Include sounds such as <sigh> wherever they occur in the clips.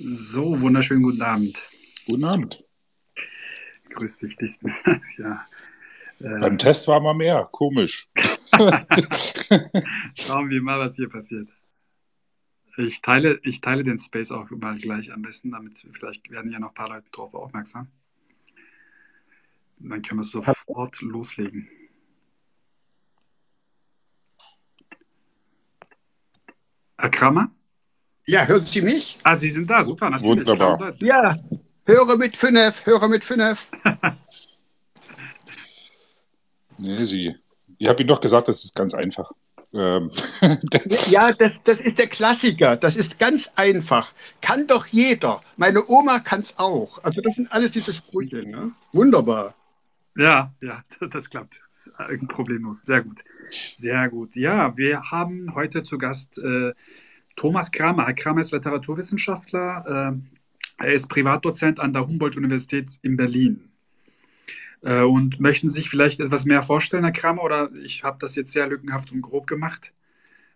So, wunderschönen guten Abend. Guten Abend. Grüß dich. Dies, <laughs> ja. Äh, Beim Test war mal mehr. Komisch. <laughs> Schauen wir mal, was hier passiert. Ich teile, ich teile den Space auch mal gleich am besten, damit vielleicht werden ja noch ein paar Leute drauf aufmerksam. Dann können wir sofort loslegen. Herr Kramer? Ja, hören Sie mich? Ah, Sie sind da, super, natürlich. Wunderbar. Ja, höre mit fünf, höre mit fünf. <laughs> nee, Sie. Ich habe Ihnen doch gesagt, das ist ganz einfach. Ähm, <laughs> ja, das, das ist der Klassiker. Das ist ganz einfach. Kann doch jeder. Meine Oma kann es auch. Also das sind alles diese Sprüche. Ne? Wunderbar. Ja, ja, <laughs> das klappt. Problemlos. Sehr gut. Sehr gut. Ja, wir haben heute zu Gast äh, Thomas Kramer. Herr Kramer ist Literaturwissenschaftler. Äh, er ist Privatdozent an der Humboldt-Universität in Berlin. Äh, und möchten Sie sich vielleicht etwas mehr vorstellen, Herr Kramer? Oder ich habe das jetzt sehr lückenhaft und grob gemacht.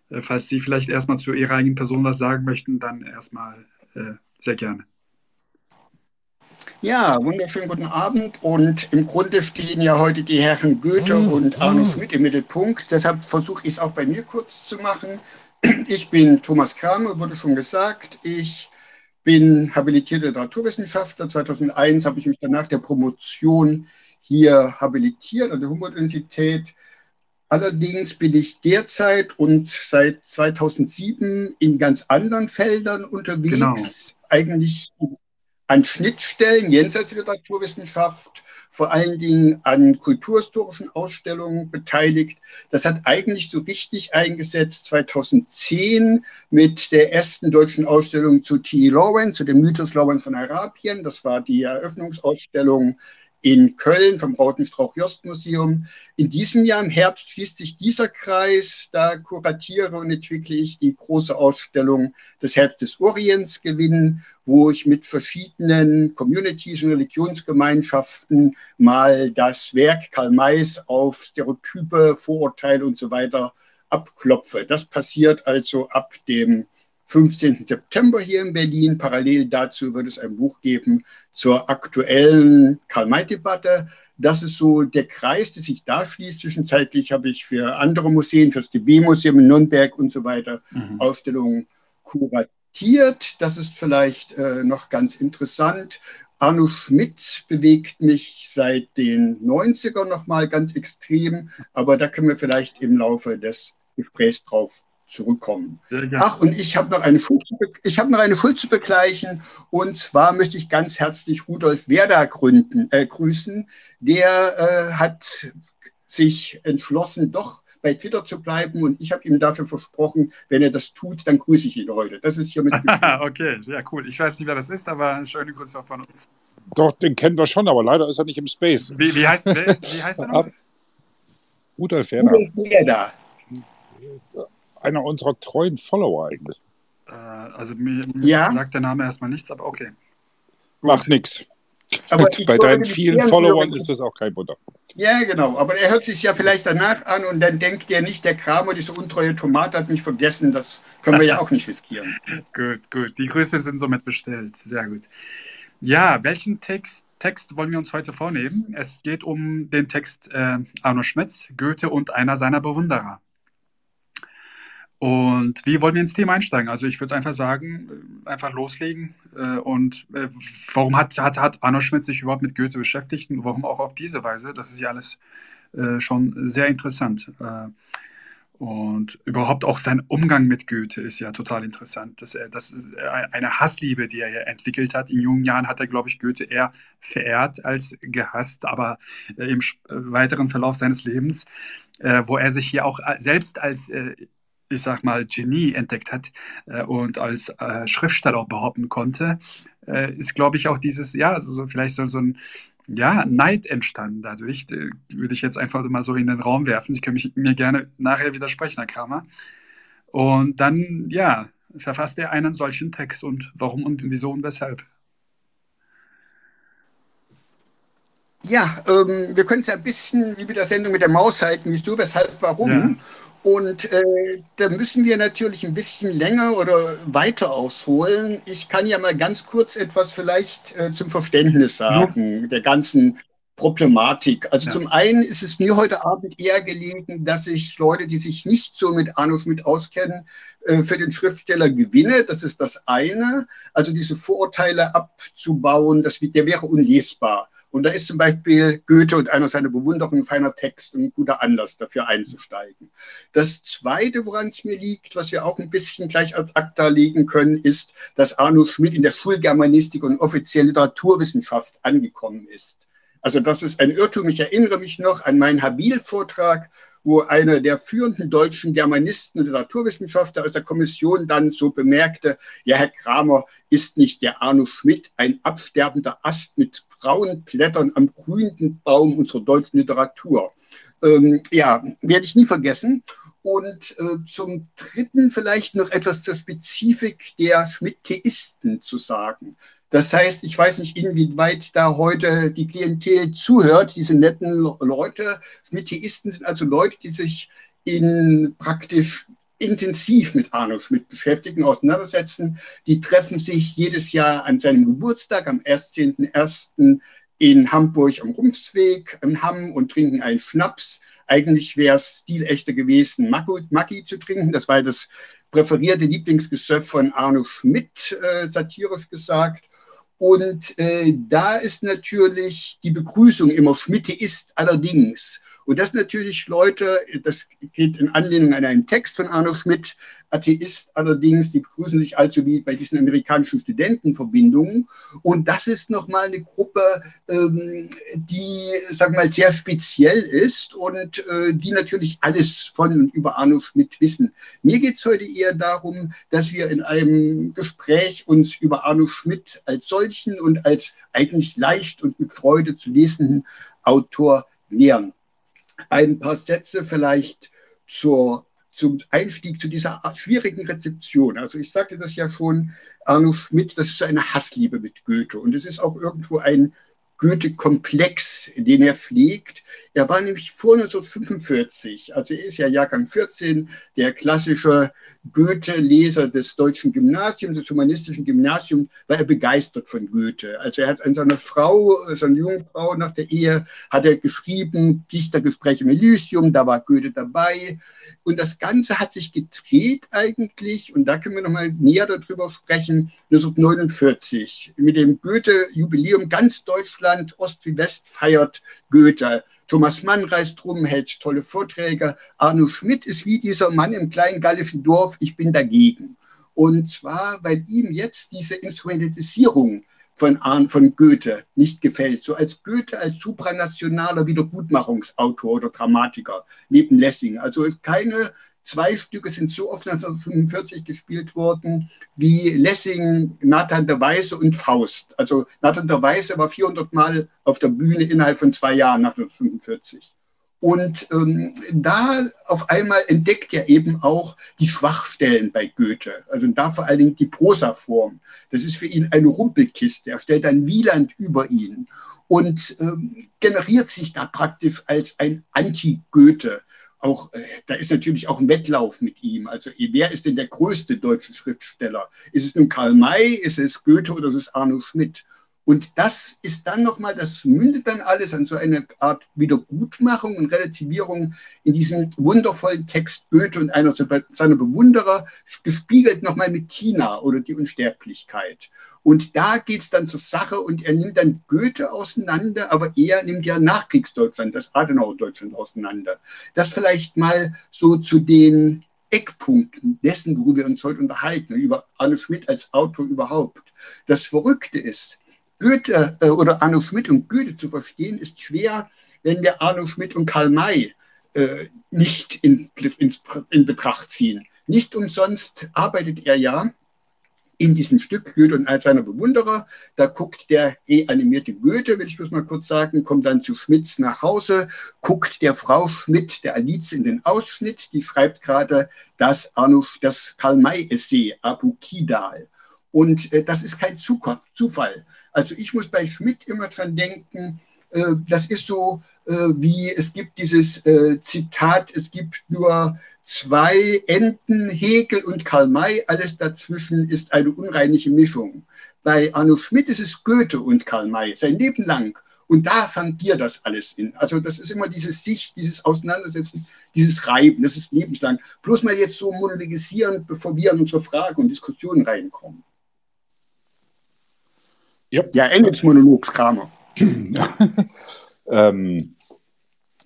Äh, falls Sie vielleicht erstmal zu Ihrer eigenen Person was sagen möchten, dann erstmal äh, sehr gerne. Ja, wunderschönen guten Abend. Und im Grunde stehen ja heute die Herren Goethe und Arno Schmidt im Mittelpunkt. Deshalb versuche ich es auch bei mir kurz zu machen. Ich bin Thomas Kramer, wurde schon gesagt. Ich bin habilitierter Literaturwissenschaftler. 2001 habe ich mich danach der Promotion hier habilitiert an der Humboldt-Universität. Allerdings bin ich derzeit und seit 2007 in ganz anderen Feldern unterwegs, genau. eigentlich an Schnittstellen jenseits der Literaturwissenschaft, vor allen Dingen an kulturhistorischen Ausstellungen beteiligt. Das hat eigentlich so richtig eingesetzt 2010 mit der ersten deutschen Ausstellung zu T. Lawrence, zu dem Mythos Lawrence von Arabien. Das war die Eröffnungsausstellung in Köln vom Rautenstrauch-Jost-Museum. In diesem Jahr im Herbst schließt sich dieser Kreis. Da kuratiere und entwickle ich die große Ausstellung Das Herz des Orients gewinnen, wo ich mit verschiedenen Communities und Religionsgemeinschaften mal das Werk Karl Mays auf Stereotype, Vorurteile und so weiter abklopfe. Das passiert also ab dem 15. September hier in Berlin. Parallel dazu wird es ein Buch geben zur aktuellen Karl-May-Debatte. Das ist so der Kreis, der sich da schließt. Zwischenzeitlich habe ich für andere Museen, für das DB-Museum in Nürnberg und so weiter, mhm. Ausstellungen kuratiert. Das ist vielleicht äh, noch ganz interessant. Arno Schmidt bewegt mich seit den 90ern nochmal ganz extrem, aber da können wir vielleicht im Laufe des Gesprächs drauf zurückkommen. Ach, und ich habe noch, eine Schuld zu hab noch eine Schuld zu begleichen. Und zwar möchte ich ganz herzlich Rudolf Werder gründen, äh, grüßen. Der äh, hat sich entschlossen, doch bei Twitter zu bleiben. Und ich habe ihm dafür versprochen, wenn er das tut, dann grüße ich ihn heute. Das ist hiermit. <laughs> okay, sehr cool. Ich weiß nicht, wer das ist, aber schöne Grüße auch von uns. Doch, den kennen wir schon, aber leider ist er nicht im Space. Wie, wie, heißt, wie heißt er noch? Rudolf Werder. Rudolf Werder einer unserer treuen Follower eigentlich. Äh, also mir, mir ja? sagt der Name erstmal nichts, aber okay. Macht nichts. Aber <laughs> Bei deinen vielen Followern ist das auch kein Wunder. Ja, genau. Aber er hört sich ja vielleicht danach an und dann denkt er nicht, der Kramer, diese untreue Tomate hat mich vergessen. Das können wir ja auch nicht riskieren. <laughs> gut, gut. Die Grüße sind somit bestellt. Sehr gut. Ja, welchen Text, Text wollen wir uns heute vornehmen? Es geht um den Text äh, Arno Schmitz, Goethe und einer seiner Bewunderer. Und wie wollen wir ins Thema einsteigen? Also ich würde einfach sagen, äh, einfach loslegen. Äh, und äh, warum hat, hat, hat Arno Schmidt sich überhaupt mit Goethe beschäftigt und warum auch auf diese Weise? Das ist ja alles schon sehr interessant. Und überhaupt auch sein Umgang mit Goethe ist ja total interessant. Das, das ist eine Hassliebe, die er entwickelt hat. In jungen Jahren hat er, glaube ich, Goethe eher verehrt als gehasst, aber im weiteren Verlauf seines Lebens, wo er sich hier auch selbst als ich sag mal, Genie entdeckt hat äh, und als äh, Schriftsteller auch behaupten konnte, äh, ist, glaube ich, auch dieses, ja, so, so vielleicht so, so ein ja, Neid entstanden dadurch. Äh, würde ich jetzt einfach mal so in den Raum werfen. Sie können mich, mir gerne nachher widersprechen, Herr Kramer. Und dann, ja, verfasst er einen solchen Text und warum und wieso und weshalb? Ja, ähm, wir können es ja ein bisschen wie mit der Sendung mit der Maus halten, wieso, weshalb, warum. Ja. Und äh, da müssen wir natürlich ein bisschen länger oder weiter ausholen. Ich kann ja mal ganz kurz etwas vielleicht äh, zum Verständnis sagen, ja. der ganzen Problematik. Also ja. zum einen ist es mir heute Abend eher gelegen, dass ich Leute, die sich nicht so mit Arno Schmidt auskennen, äh, für den Schriftsteller gewinne. Das ist das eine. Also diese Vorurteile abzubauen, das, der wäre unlesbar. Und da ist zum Beispiel Goethe und einer seiner Bewunderungen feiner Text ein guter Anlass dafür einzusteigen. Das Zweite, woran es mir liegt, was wir auch ein bisschen gleich als Akta legen können, ist, dass Arno Schmidt in der Schulgermanistik und offiziellen Literaturwissenschaft angekommen ist. Also das ist ein Irrtum. Ich erinnere mich noch an meinen Habil-Vortrag, wo einer der führenden deutschen Germanisten und Literaturwissenschaftler aus der Kommission dann so bemerkte, ja, Herr Kramer, ist nicht der Arno Schmidt ein absterbender Ast mit braunen Blättern am grünenden Baum unserer deutschen Literatur? Ähm, ja, werde ich nie vergessen. Und äh, zum Dritten vielleicht noch etwas zur Spezifik der Schmidt-Theisten zu sagen. Das heißt, ich weiß nicht, inwieweit da heute die Klientel zuhört, diese netten Leute. Schmidt-Theisten sind also Leute, die sich in praktisch intensiv mit Arno Schmidt beschäftigen, auseinandersetzen. Die treffen sich jedes Jahr an seinem Geburtstag am 1.1. in Hamburg am Rumpfsweg im Hamm und trinken einen Schnaps. Eigentlich wäre es stilechter gewesen, Maggi zu trinken. Das war das präferierte Lieblingsgesöff von Arno Schmidt, äh, satirisch gesagt. Und äh, da ist natürlich die Begrüßung immer Schmitte ist allerdings. Und das natürlich Leute, das geht in Anlehnung an einen Text von Arno Schmidt, Atheist allerdings, die begrüßen sich also wie bei diesen amerikanischen Studentenverbindungen. Und das ist nochmal eine Gruppe, ähm, die, sagen wir mal, sehr speziell ist und äh, die natürlich alles von und über Arno Schmidt wissen. Mir geht es heute eher darum, dass wir in einem Gespräch uns über Arno Schmidt als solchen und als eigentlich leicht und mit Freude zu lesenden Autor nähern ein paar Sätze vielleicht zur, zum Einstieg zu dieser schwierigen Rezeption. Also ich sagte das ja schon, Arno Schmidt, das ist so eine Hassliebe mit Goethe und es ist auch irgendwo ein Goethe-Komplex, den er pflegt. Er war nämlich vor 1945, also er ist ja Jahrgang 14, der klassische Goethe-Leser des deutschen Gymnasiums, des humanistischen Gymnasiums, war er begeistert von Goethe. Also er hat an seine Frau, seine junge Frau nach der Ehe, hat er geschrieben, Dichtergespräch im Elysium, da war Goethe dabei. Und das Ganze hat sich gedreht eigentlich, und da können wir nochmal näher darüber sprechen, 1949 mit dem Goethe-Jubiläum ganz Deutschland, Ost wie West feiert Goethe. Thomas Mann reist rum, hält tolle Vorträge. Arno Schmidt ist wie dieser Mann im kleinen gallischen Dorf, ich bin dagegen. Und zwar, weil ihm jetzt diese Instrumentalisierung von, Arn, von Goethe nicht gefällt. So als Goethe als supranationaler Wiedergutmachungsautor oder Dramatiker neben Lessing. Also keine zwei Stücke sind so oft 1945 gespielt worden wie Lessing, Nathan der Weiße und Faust. Also Nathan der Weiße war 400 Mal auf der Bühne innerhalb von zwei Jahren nach 1945. Und ähm, da auf einmal entdeckt er eben auch die Schwachstellen bei Goethe. Also da vor allen Dingen die Prosaform. Das ist für ihn eine Rumpelkiste. Er stellt ein Wieland über ihn und ähm, generiert sich da praktisch als ein Anti-Goethe. Auch, äh, da ist natürlich auch ein Wettlauf mit ihm. Also wer ist denn der größte deutsche Schriftsteller? Ist es nun Karl May, ist es Goethe oder ist es Arno Schmidt? Und das ist dann nochmal, das mündet dann alles an so eine Art Wiedergutmachung und Relativierung in diesem wundervollen Text Goethe und einer seiner Bewunderer, gespiegelt nochmal mit Tina oder die Unsterblichkeit. Und da geht es dann zur Sache und er nimmt dann Goethe auseinander, aber er nimmt ja Nachkriegsdeutschland, das Adenauer-Deutschland auseinander. Das vielleicht mal so zu den Eckpunkten dessen, worüber wir uns heute unterhalten, über Arne Schmidt als Autor überhaupt. Das Verrückte ist, Goethe äh, oder Arno Schmidt und Goethe zu verstehen, ist schwer, wenn wir Arno Schmidt und Karl May äh, nicht in, in, in Betracht ziehen. Nicht umsonst arbeitet er ja in diesem Stück Goethe und all seiner Bewunderer. Da guckt der reanimierte Goethe, will ich bloß mal kurz sagen, kommt dann zu Schmitz nach Hause, guckt der Frau Schmidt, der Alice, in den Ausschnitt. Die schreibt gerade das, Arno, das Karl-May-Essay, Abu Kidal. Und äh, das ist kein Zufall. Also ich muss bei Schmidt immer dran denken, äh, das ist so äh, wie es gibt dieses äh, Zitat, es gibt nur zwei Enten, Hegel und Karl May, alles dazwischen ist eine unreinliche Mischung. Bei Arno Schmidt ist es Goethe und Karl May, sein Leben lang. Und da fangt ihr das alles in. Also das ist immer dieses Sicht, dieses Auseinandersetzen, dieses Reiben, das ist lebenslang. Bloß mal jetzt so monologisieren, bevor wir an unsere Fragen und Diskussionen reinkommen. Ja, <clears throat> ja Engelsmonologs, Kramer. ähm,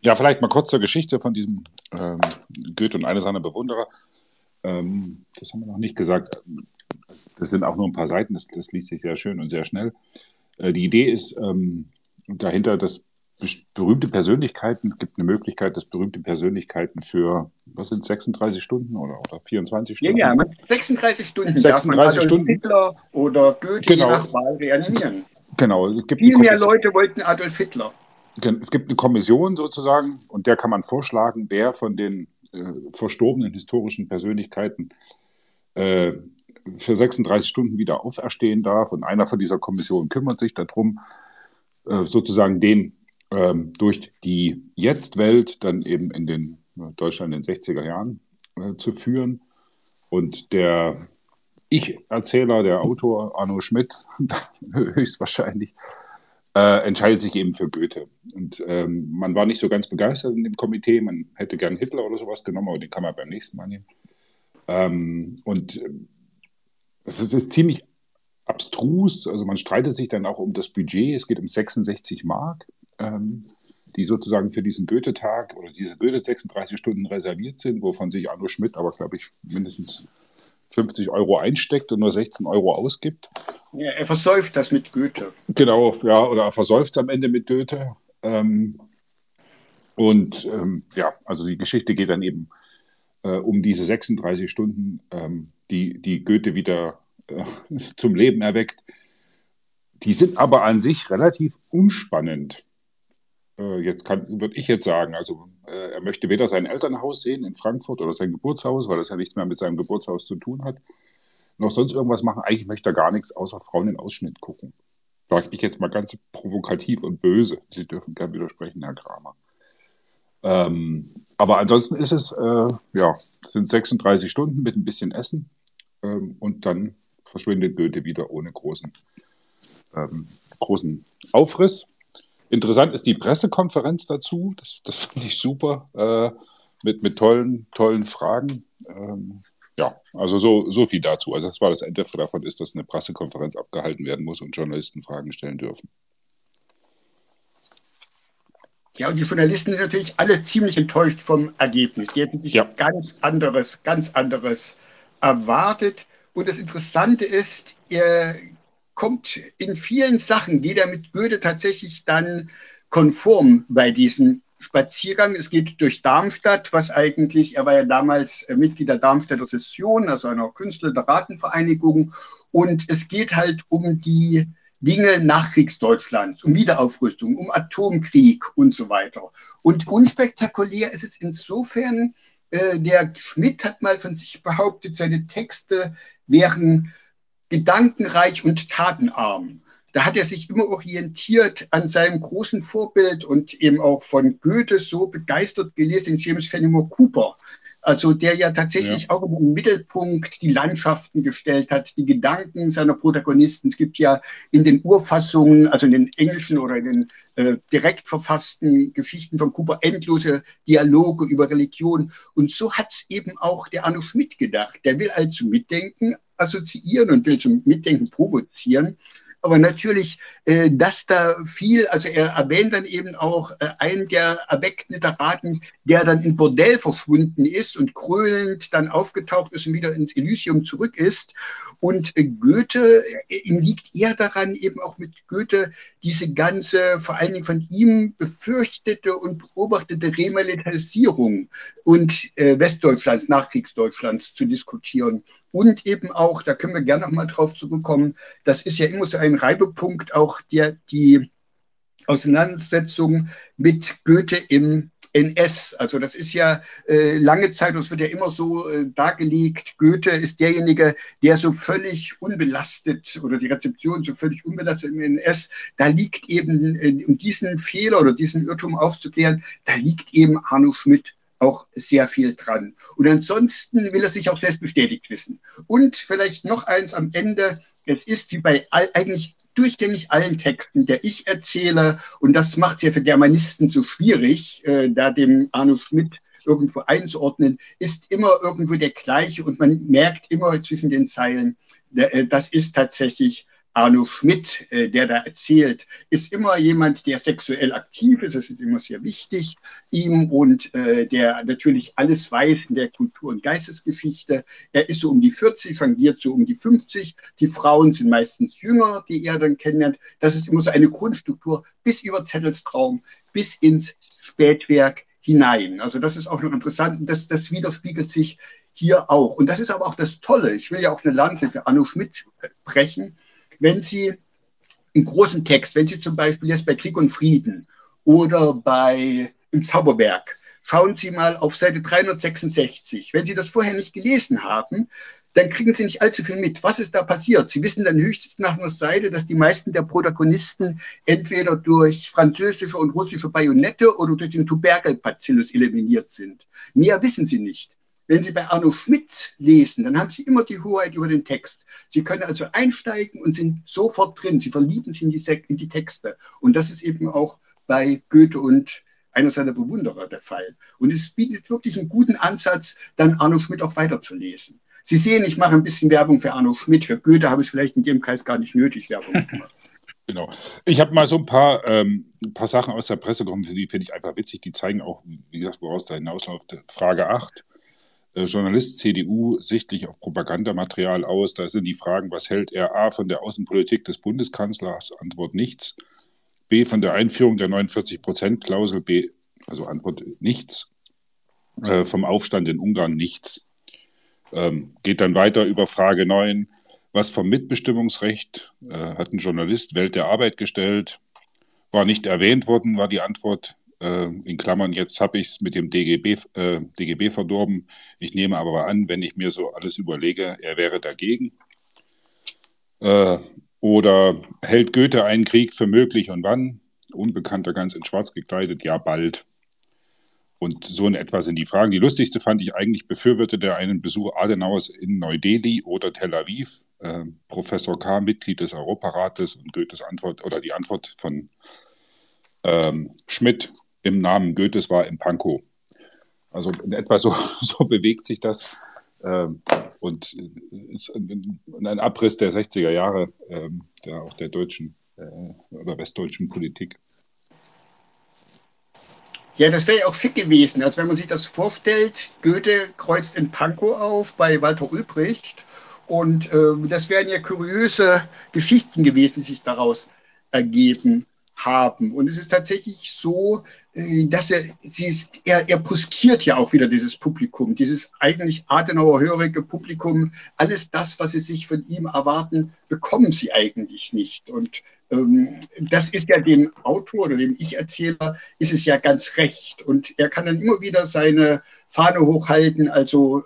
ja, vielleicht mal kurz zur Geschichte von diesem ähm, Goethe und einer seiner Bewunderer. Ähm, das haben wir noch nicht gesagt. Das sind auch nur ein paar Seiten, das, das liest sich sehr schön und sehr schnell. Äh, die Idee ist ähm, dahinter, dass berühmte Persönlichkeiten, gibt eine Möglichkeit, dass berühmte Persönlichkeiten für, was sind 36 Stunden oder, oder 24 Stunden? Ja, ja, 36 Stunden 36 Stunden. Hitler oder Goethe genau. nach Wahl reanimieren. Genau. Es gibt Viel mehr Leute wollten Adolf Hitler. Es gibt eine Kommission sozusagen und der kann man vorschlagen, wer von den äh, verstorbenen historischen Persönlichkeiten äh, für 36 Stunden wieder auferstehen darf. Und einer von dieser Kommission kümmert sich darum, äh, sozusagen den ähm, durch die Jetzt-Welt dann eben in den äh, Deutschland in den 60er Jahren äh, zu führen. Und der Ich-Erzähler, der Autor Arno Schmidt, <laughs> höchstwahrscheinlich, äh, entscheidet sich eben für Goethe. Und ähm, man war nicht so ganz begeistert in dem Komitee. Man hätte gern Hitler oder sowas genommen, aber den kann man beim nächsten Mal nehmen. Ähm, und äh, es ist ziemlich abstrus. Also man streitet sich dann auch um das Budget. Es geht um 66 Mark, ähm, die sozusagen für diesen Goethe-Tag oder diese Goethe 36 Stunden reserviert sind, wovon sich Arno Schmidt aber, glaube ich, mindestens 50 Euro einsteckt und nur 16 Euro ausgibt. Ja, er versäuft das mit Goethe. Genau, ja, oder er versäuft es am Ende mit Goethe. Ähm, und ähm, ja, also die Geschichte geht dann eben äh, um diese 36 Stunden, ähm, die, die Goethe wieder äh, <laughs> zum Leben erweckt. Die sind aber an sich relativ unspannend. Äh, jetzt würde ich jetzt sagen, also äh, er möchte weder sein Elternhaus sehen in Frankfurt oder sein Geburtshaus, weil das ja nichts mehr mit seinem Geburtshaus zu tun hat, noch sonst irgendwas machen. Eigentlich möchte er gar nichts außer Frauen in Ausschnitt gucken. Sag ich jetzt mal ganz provokativ und böse. Sie dürfen gerne widersprechen, Herr Kramer. Ähm, aber ansonsten ist es, äh, ja, sind 36 Stunden mit ein bisschen Essen ähm, und dann verschwindet Goethe wieder ohne großen, ähm, großen Aufriss. Interessant ist die Pressekonferenz dazu. Das, das fand ich super. Äh, mit, mit tollen, tollen Fragen. Ähm, ja, also so, so viel dazu. Also das war das Ende davon ist, dass eine Pressekonferenz abgehalten werden muss und Journalisten Fragen stellen dürfen. Ja, und die Journalisten sind natürlich alle ziemlich enttäuscht vom Ergebnis. Die hätten sich ja. ganz anderes, ganz anderes erwartet. Und das Interessante ist, kommt in vielen Sachen, geht er mit Goethe tatsächlich dann konform bei diesem Spaziergang. Es geht durch Darmstadt, was eigentlich, er war ja damals Mitglied der Darmstädter Session, also einer Künstlerratenvereinigung. Und es geht halt um die Dinge Nachkriegsdeutschlands, um Wiederaufrüstung, um Atomkrieg und so weiter. Und unspektakulär ist es insofern, äh, der Schmidt hat mal von sich behauptet, seine Texte wären gedankenreich und tatenarm da hat er sich immer orientiert an seinem großen Vorbild und eben auch von Goethe so begeistert gelesen, James Fenimore Cooper. Also der ja tatsächlich ja. auch im Mittelpunkt die Landschaften gestellt hat, die Gedanken seiner Protagonisten. Es gibt ja in den Urfassungen, also in den englischen oder in den äh, direkt verfassten Geschichten von Cooper endlose Dialoge über Religion. Und so hat es eben auch der Arno Schmidt gedacht. Der will also mitdenken, assoziieren und will zum Mitdenken provozieren aber natürlich, äh, dass da viel, also er erwähnt dann eben auch äh, einen der erweckten Literaten, der dann in Bordell verschwunden ist und krölend dann aufgetaucht ist und wieder ins Elysium zurück ist. Und äh, Goethe, äh, ihm liegt eher daran, eben auch mit Goethe diese ganze, vor allen Dingen von ihm befürchtete und beobachtete Remilitarisierung und äh, Westdeutschlands, Nachkriegsdeutschlands zu diskutieren. Und eben auch, da können wir gerne noch mal drauf zurückkommen, das ist ja immer so ein Reibepunkt, auch der, die Auseinandersetzung mit Goethe im NS. Also das ist ja äh, lange Zeit, und es wird ja immer so äh, dargelegt, Goethe ist derjenige, der so völlig unbelastet oder die Rezeption so völlig unbelastet im NS, da liegt eben, äh, um diesen Fehler oder diesen Irrtum aufzuklären, da liegt eben Arno Schmidt auch sehr viel dran. Und ansonsten will er sich auch selbst bestätigt wissen. Und vielleicht noch eins am Ende. Es ist wie bei all, eigentlich durchgängig allen Texten, der ich erzähle, und das macht es ja für Germanisten so schwierig, äh, da dem Arno Schmidt irgendwo einzuordnen, ist immer irgendwo der gleiche und man merkt immer zwischen den Zeilen, äh, das ist tatsächlich Arno Schmidt, äh, der da erzählt, ist immer jemand, der sexuell aktiv ist. Das ist immer sehr wichtig ihm und äh, der natürlich alles weiß in der Kultur- und Geistesgeschichte. Er ist so um die 40, fangiert so um die 50. Die Frauen sind meistens jünger, die er dann kennenlernt. Das ist immer so eine Grundstruktur bis über Zettelstraum, bis ins Spätwerk hinein. Also das ist auch noch interessant. Das, das widerspiegelt sich hier auch. Und das ist aber auch das Tolle. Ich will ja auch eine Lanze für Arno Schmidt brechen wenn Sie einen großen Text, wenn Sie zum Beispiel jetzt bei Krieg und Frieden oder bei im Zauberberg, schauen Sie mal auf Seite 366. Wenn Sie das vorher nicht gelesen haben, dann kriegen Sie nicht allzu viel mit. Was ist da passiert? Sie wissen dann höchstens nach einer Seite, dass die meisten der Protagonisten entweder durch französische und russische Bajonette oder durch den Tuberkelbacillus eliminiert sind. Mehr wissen Sie nicht. Wenn Sie bei Arno Schmidt lesen, dann haben Sie immer die Hoheit über den Text. Sie können also einsteigen und sind sofort drin. Sie verlieben sich in die, in die Texte. Und das ist eben auch bei Goethe und einer seiner Bewunderer der Fall. Und es bietet wirklich einen guten Ansatz, dann Arno Schmidt auch weiterzulesen. Sie sehen, ich mache ein bisschen Werbung für Arno Schmidt. Für Goethe habe ich vielleicht in dem Kreis gar nicht nötig, Werbung gemacht. <laughs> Genau. Ich habe mal so ein paar, ähm, ein paar Sachen aus der Presse gekommen, die finde ich einfach witzig. Die zeigen auch, wie gesagt, woraus da hinausläuft. Frage 8. Äh, Journalist CDU sichtlich auf Propagandamaterial aus. Da sind die Fragen, was hält er A von der Außenpolitik des Bundeskanzlers? Antwort nichts. B von der Einführung der 49-Prozent-Klausel. B, also Antwort nichts. Äh, vom Aufstand in Ungarn nichts. Ähm, geht dann weiter über Frage 9. Was vom Mitbestimmungsrecht äh, hat ein Journalist Welt der Arbeit gestellt? War nicht erwähnt worden, war die Antwort äh, in Klammern, jetzt habe ich es mit dem DGB, äh, DGB verdorben. Ich nehme aber an, wenn ich mir so alles überlege, er wäre dagegen. Äh, oder hält Goethe einen Krieg für möglich und wann? Unbekannter ganz in Schwarz gekleidet, ja, bald. Und so in etwa sind die Fragen. Die lustigste fand ich eigentlich, befürwortete einen Besuch Adenauers in Neu-Delhi oder Tel Aviv? Äh, Professor K., Mitglied des Europarates und Goethes Antwort oder die Antwort von ähm, Schmidt, im Namen Goethes war in Pankow. Also in etwa so, <laughs> so bewegt sich das ähm, und ist ein Abriss der 60er Jahre, ähm, der, auch der deutschen äh, oder westdeutschen Politik. Ja, das wäre ja auch schick gewesen. Also wenn man sich das vorstellt, Goethe kreuzt in Pankow auf bei Walter Ulbricht und äh, das wären ja kuriose Geschichten gewesen, die sich daraus ergeben haben. Und es ist tatsächlich so, äh, dass er, ist, er, er bruskiert ja auch wieder dieses Publikum, dieses eigentlich Adenauer-hörige Publikum. Alles das, was sie sich von ihm erwarten, bekommen sie eigentlich nicht. Und ähm, das ist ja dem Autor oder dem Ich-Erzähler, ist es ja ganz recht. Und er kann dann immer wieder seine Fahne hochhalten, also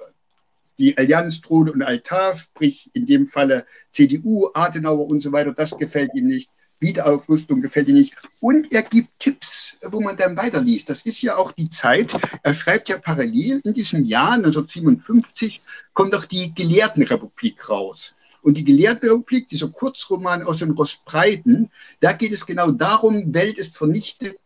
die Allianz, Throne und Altar, sprich in dem Falle CDU, Adenauer und so weiter, das gefällt ihm nicht. Wiederaufrüstung gefällt ihm nicht. Und er gibt Tipps, wo man dann weiterliest. Das ist ja auch die Zeit. Er schreibt ja parallel in diesem Jahr, 1957, kommt auch die Gelehrtenrepublik raus. Und die Gelehrtenrepublik, dieser Kurzroman aus den Rostbreiten, da geht es genau darum, Welt ist vernichtet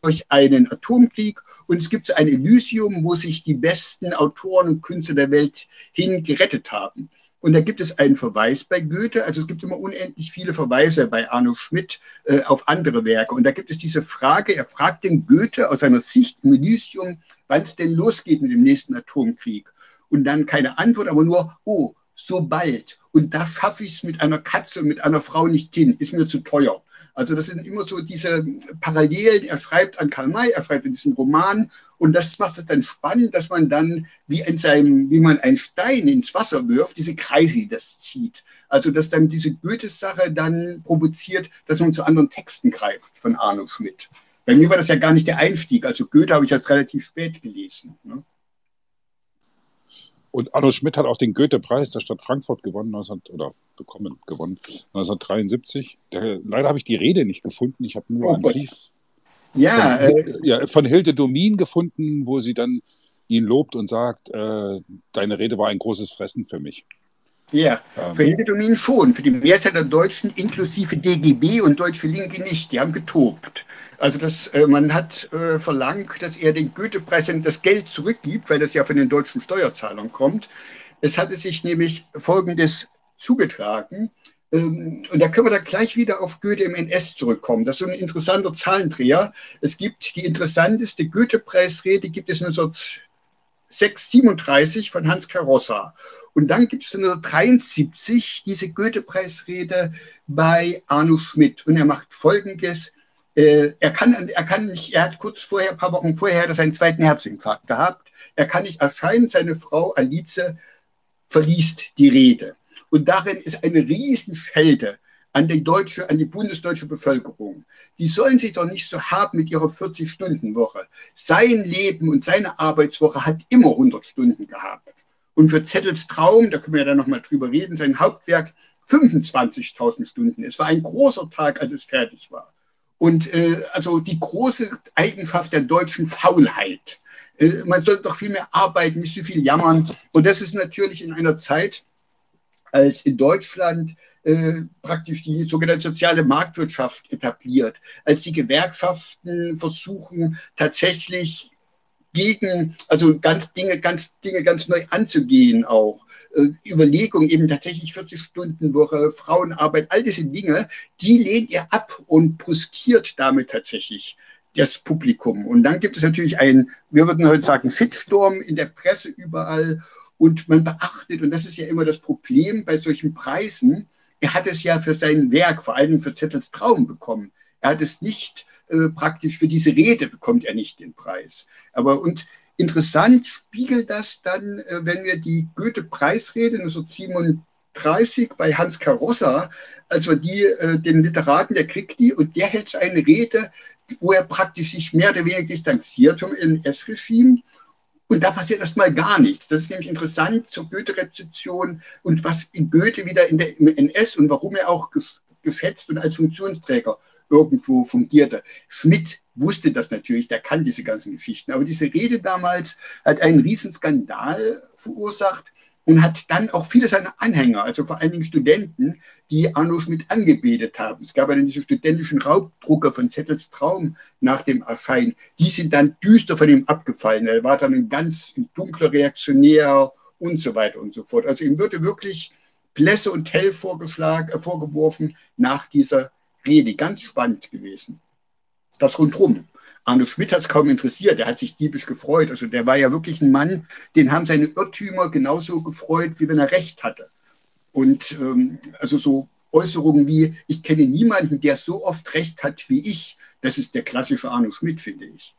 durch einen Atomkrieg und es gibt so ein Elysium, wo sich die besten Autoren und Künstler der Welt hin gerettet haben. Und da gibt es einen Verweis bei Goethe, also es gibt immer unendlich viele Verweise bei Arno Schmidt äh, auf andere Werke. Und da gibt es diese Frage, er fragt den Goethe aus seiner Sicht im Elysium, wann es denn losgeht mit dem nächsten Atomkrieg. Und dann keine Antwort, aber nur, oh, so bald. Und da schaffe ich es mit einer Katze und mit einer Frau nicht hin, ist mir zu teuer. Also das sind immer so diese Parallelen. Er schreibt an Karl May, er schreibt in diesem Roman und das macht es dann spannend, dass man dann wie in seinem, wie man einen Stein ins Wasser wirft, diese Kreise das zieht. Also dass dann diese Goethe-Sache dann provoziert, dass man zu anderen Texten greift von Arno Schmidt. Bei mir war das ja gar nicht der Einstieg. Also Goethe habe ich erst relativ spät gelesen. Ne? Und Arno Schmidt hat auch den Goethe-Preis der Stadt Frankfurt gewonnen, 19, oder bekommen, gewonnen, 1973. Der, leider habe ich die Rede nicht gefunden. Ich habe nur oh, einen Brief ja, von, äh, ja, von Hilde Domin gefunden, wo sie dann ihn lobt und sagt, äh, deine Rede war ein großes Fressen für mich. Ja, ähm, für Hilde Domin schon, für die Mehrzahl der Deutschen inklusive DGB und Deutsche Linke nicht. Die haben getobt. Also das, äh, man hat äh, verlangt, dass er den Goethe-Preis das Geld zurückgibt, weil das ja von den deutschen Steuerzahlern kommt. Es hatte sich nämlich Folgendes zugetragen. Ähm, und da können wir dann gleich wieder auf Goethe im NS zurückkommen. Das ist so ein interessanter Zahlendreher. Es gibt die interessanteste Goethe-Preisrede, gibt es 1937 von Hans Carossa. Und dann gibt es 1973 diese Goethe-Preisrede bei Arno Schmidt. Und er macht Folgendes. Äh, er, kann, er kann nicht, er hat kurz vorher, ein paar Wochen vorher, seinen zweiten Herzinfarkt gehabt. Er kann nicht erscheinen, seine Frau Alice verliest die Rede. Und darin ist eine Riesenschelte an die deutsche, an die bundesdeutsche Bevölkerung. Die sollen sich doch nicht so haben mit ihrer 40-Stunden-Woche. Sein Leben und seine Arbeitswoche hat immer 100 Stunden gehabt. Und für Zettels Traum, da können wir ja dann nochmal drüber reden, sein Hauptwerk 25.000 Stunden. Es war ein großer Tag, als es fertig war. Und äh, also die große Eigenschaft der deutschen Faulheit. Äh, man sollte doch viel mehr arbeiten, nicht so viel jammern. Und das ist natürlich in einer Zeit, als in Deutschland äh, praktisch die sogenannte soziale Marktwirtschaft etabliert, als die Gewerkschaften versuchen tatsächlich gegen, also ganz Dinge, ganz Dinge ganz neu anzugehen auch. Äh, Überlegung eben tatsächlich 40 Stunden Woche, Frauenarbeit, all diese Dinge, die lehnt ihr ab und bruskiert damit tatsächlich das Publikum. Und dann gibt es natürlich einen, wir würden heute sagen, Shitstorm in der Presse überall und man beachtet, und das ist ja immer das Problem bei solchen Preisen, er hat es ja für sein Werk, vor allem für Zettels Traum bekommen. Er hat es nicht äh, praktisch für diese Rede bekommt er nicht den Preis. Aber und interessant spiegelt das dann, äh, wenn wir die Goethe-Preisrede 1937 bei Hans Carossa, also die, äh, den Literaten, der kriegt die und der hält eine Rede, wo er praktisch sich mehr oder weniger distanziert vom NS-Regime. Und da passiert erstmal gar nichts. Das ist nämlich interessant zur Goethe-Rezeption und was Goethe wieder in der, im NS und warum er auch geschätzt und als Funktionsträger irgendwo fungierte. Schmidt wusste das natürlich, der kann diese ganzen Geschichten. Aber diese Rede damals hat einen Riesenskandal verursacht und hat dann auch viele seiner Anhänger, also vor allen Dingen Studenten, die Arno Schmidt angebetet haben. Es gab ja diese studentischen Raubdrucker von Zettels Traum nach dem Erscheinen. Die sind dann düster von ihm abgefallen. Er war dann ein ganz dunkler Reaktionär und so weiter und so fort. Also ihm würde wirklich Plässe und Tell vorgeschlagen, äh, vorgeworfen nach dieser Rede, ganz spannend gewesen. Das rundherum. Arno Schmidt hat es kaum interessiert, er hat sich diebisch gefreut. Also der war ja wirklich ein Mann, den haben seine Irrtümer genauso gefreut, wie wenn er recht hatte. Und ähm, also so Äußerungen wie, ich kenne niemanden, der so oft recht hat wie ich, das ist der klassische Arno Schmidt, finde ich.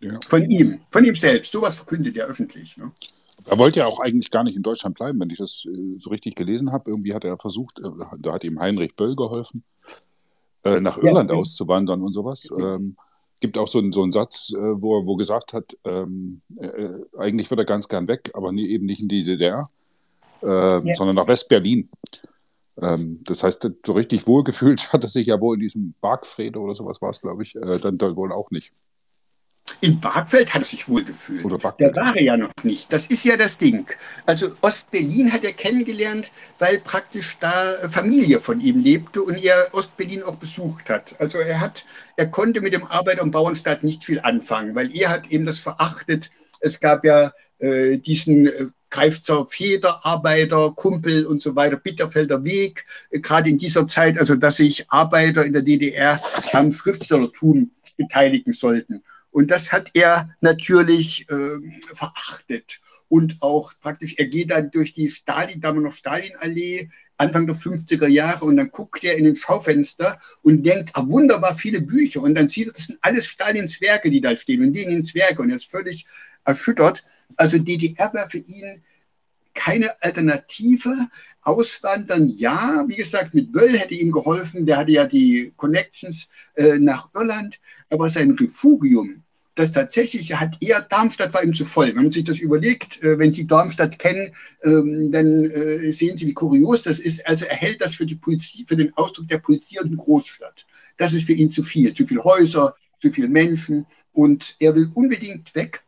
Ja. Von ihm, von ihm selbst. Sowas verkündet er öffentlich. Ne? Er wollte ja auch eigentlich gar nicht in Deutschland bleiben, wenn ich das äh, so richtig gelesen habe. Irgendwie hat er versucht, äh, da hat ihm Heinrich Böll geholfen, äh, nach Irland ja. auszuwandern und sowas. Ähm, gibt auch so, einen, so einen Satz, äh, wo er wo gesagt hat, ähm, äh, eigentlich würde er ganz gern weg, aber nie, eben nicht in die DDR, äh, ja. sondern nach West-Berlin. Ähm, das heißt, so richtig wohlgefühlt <laughs> hat er sich ja wohl in diesem Bargfrede oder sowas war es, glaube ich, äh, dann, dann wohl auch nicht. In Bargfeld hat er sich wohl gefühlt. Oder Der war er ja noch nicht. Das ist ja das Ding. Also Ostberlin hat er kennengelernt, weil praktisch da Familie von ihm lebte und er Ostberlin auch besucht hat. Also er hat, er konnte mit dem Arbeiter- und Bauernstaat nicht viel anfangen, weil er hat eben das verachtet. Es gab ja äh, diesen äh, Greifzer Feder, Arbeiter, Kumpel und so weiter, Bitterfelder Weg, äh, gerade in dieser Zeit, also dass sich Arbeiter in der DDR am Schriftstellertum beteiligen sollten. Und das hat er natürlich äh, verachtet. Und auch praktisch, er geht dann durch die Stalin, damals noch Stalinallee, Anfang der 50er Jahre, und dann guckt er in den Schaufenster und denkt, ah, wunderbar viele Bücher. Und dann sieht er, das sind alles Stalins Werke, die da stehen, und Lenins Werke. Und er ist völlig erschüttert. Also DDR war für ihn keine Alternative. Auswandern, ja, wie gesagt, mit Böll hätte ihm geholfen, der hatte ja die Connections äh, nach Irland, aber sein Refugium, das tatsächlich hat eher, Darmstadt war ihm zu voll. Wenn man sich das überlegt, äh, wenn Sie Darmstadt kennen, ähm, dann äh, sehen Sie, wie kurios das ist. Also er hält das für, die Polizie, für den Ausdruck der pulsierenden Großstadt. Das ist für ihn zu viel. Zu viele Häuser, zu viele Menschen und er will unbedingt weg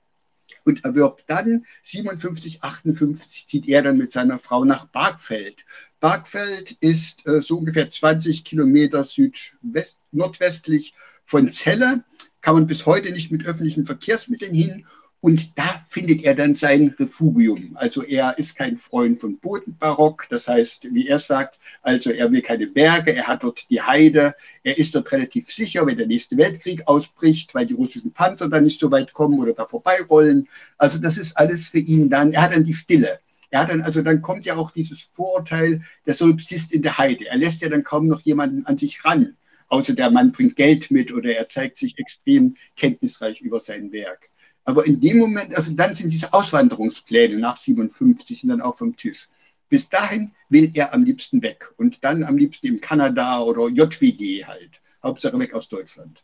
und erwirbt dann 57, 58 zieht er dann mit seiner Frau nach Bargfeld. Bargfeld ist äh, so ungefähr 20 Kilometer südwest, nordwestlich von Celle, kann man bis heute nicht mit öffentlichen Verkehrsmitteln hin. Und da findet er dann sein Refugium. Also er ist kein Freund von Bodenbarock. Das heißt, wie er sagt, also er will keine Berge, er hat dort die Heide. Er ist dort relativ sicher, wenn der nächste Weltkrieg ausbricht, weil die russischen Panzer dann nicht so weit kommen oder da vorbeirollen. Also das ist alles für ihn dann, er hat dann die Stille. Er hat dann, also dann kommt ja auch dieses Vorurteil, der Solipsist in der Heide. Er lässt ja dann kaum noch jemanden an sich ran außer der Mann bringt Geld mit oder er zeigt sich extrem kenntnisreich über sein Werk. Aber in dem Moment, also dann sind diese Auswanderungspläne nach 57 sind dann auch vom Tisch. Bis dahin will er am liebsten weg und dann am liebsten in Kanada oder JWG halt. Hauptsache weg aus Deutschland.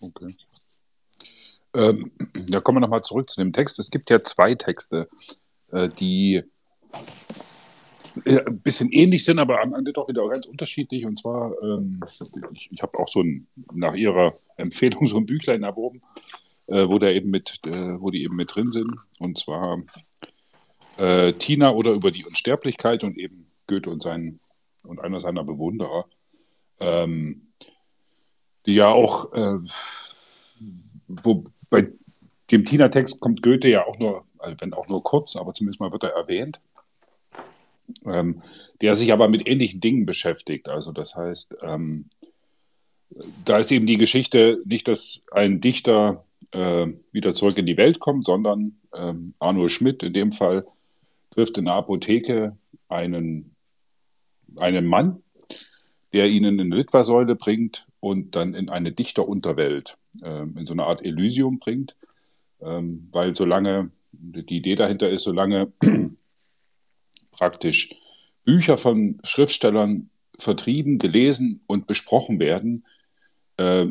Okay. Ähm, da kommen wir nochmal zurück zu dem Text. Es gibt ja zwei Texte, äh, die ein bisschen ähnlich sind, aber am Ende doch wieder ganz unterschiedlich. Und zwar, ähm, ich, ich habe auch so ein, nach Ihrer Empfehlung so ein Büchlein erworben äh, wo, der eben mit, äh, wo die eben mit drin sind. Und zwar äh, Tina oder über die Unsterblichkeit und eben Goethe und, sein, und einer seiner Bewunderer, ähm, die ja auch, äh, wo bei dem Tina-Text kommt Goethe ja auch nur, also wenn auch nur kurz, aber zumindest mal wird er erwähnt. Ähm, der sich aber mit ähnlichen Dingen beschäftigt. Also das heißt, ähm, da ist eben die Geschichte nicht, dass ein Dichter äh, wieder zurück in die Welt kommt, sondern ähm, Arno Schmidt in dem Fall trifft in der Apotheke einen, einen Mann, der ihn in eine Litfaßsäule bringt und dann in eine Dichterunterwelt, äh, in so eine Art Elysium bringt, ähm, weil solange die Idee dahinter ist, solange praktisch Bücher von Schriftstellern vertrieben, gelesen und besprochen werden, äh,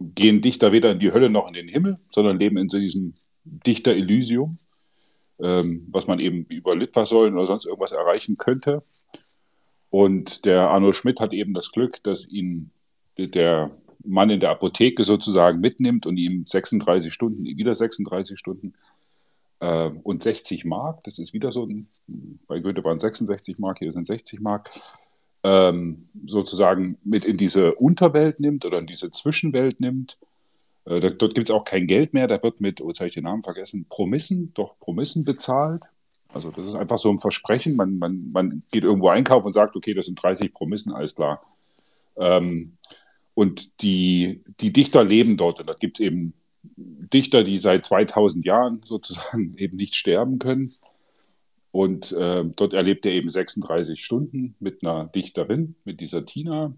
gehen Dichter weder in die Hölle noch in den Himmel, sondern leben in diesem Dichter-Elysium, ähm, was man eben über Litfaßsäulen oder sonst irgendwas erreichen könnte. Und der Arno Schmidt hat eben das Glück, dass ihn der Mann in der Apotheke sozusagen mitnimmt und ihm 36 Stunden, wieder 36 Stunden äh, und 60 Mark, das ist wieder so ein, bei Goethe waren 66 Mark, hier sind 60 Mark, ähm, sozusagen mit in diese Unterwelt nimmt oder in diese Zwischenwelt nimmt. Äh, da, dort gibt es auch kein Geld mehr, da wird mit, oh, jetzt habe ich den Namen vergessen, Promissen, doch Promissen bezahlt. Also das ist einfach so ein Versprechen. Man, man, man geht irgendwo einkaufen und sagt, okay, das sind 30 Promissen, alles klar. Ähm, und die, die Dichter leben dort und da gibt es eben Dichter, die seit 2000 Jahren sozusagen <laughs> eben nicht sterben können. Und äh, dort erlebt er eben 36 Stunden mit einer Dichterin, mit dieser Tina,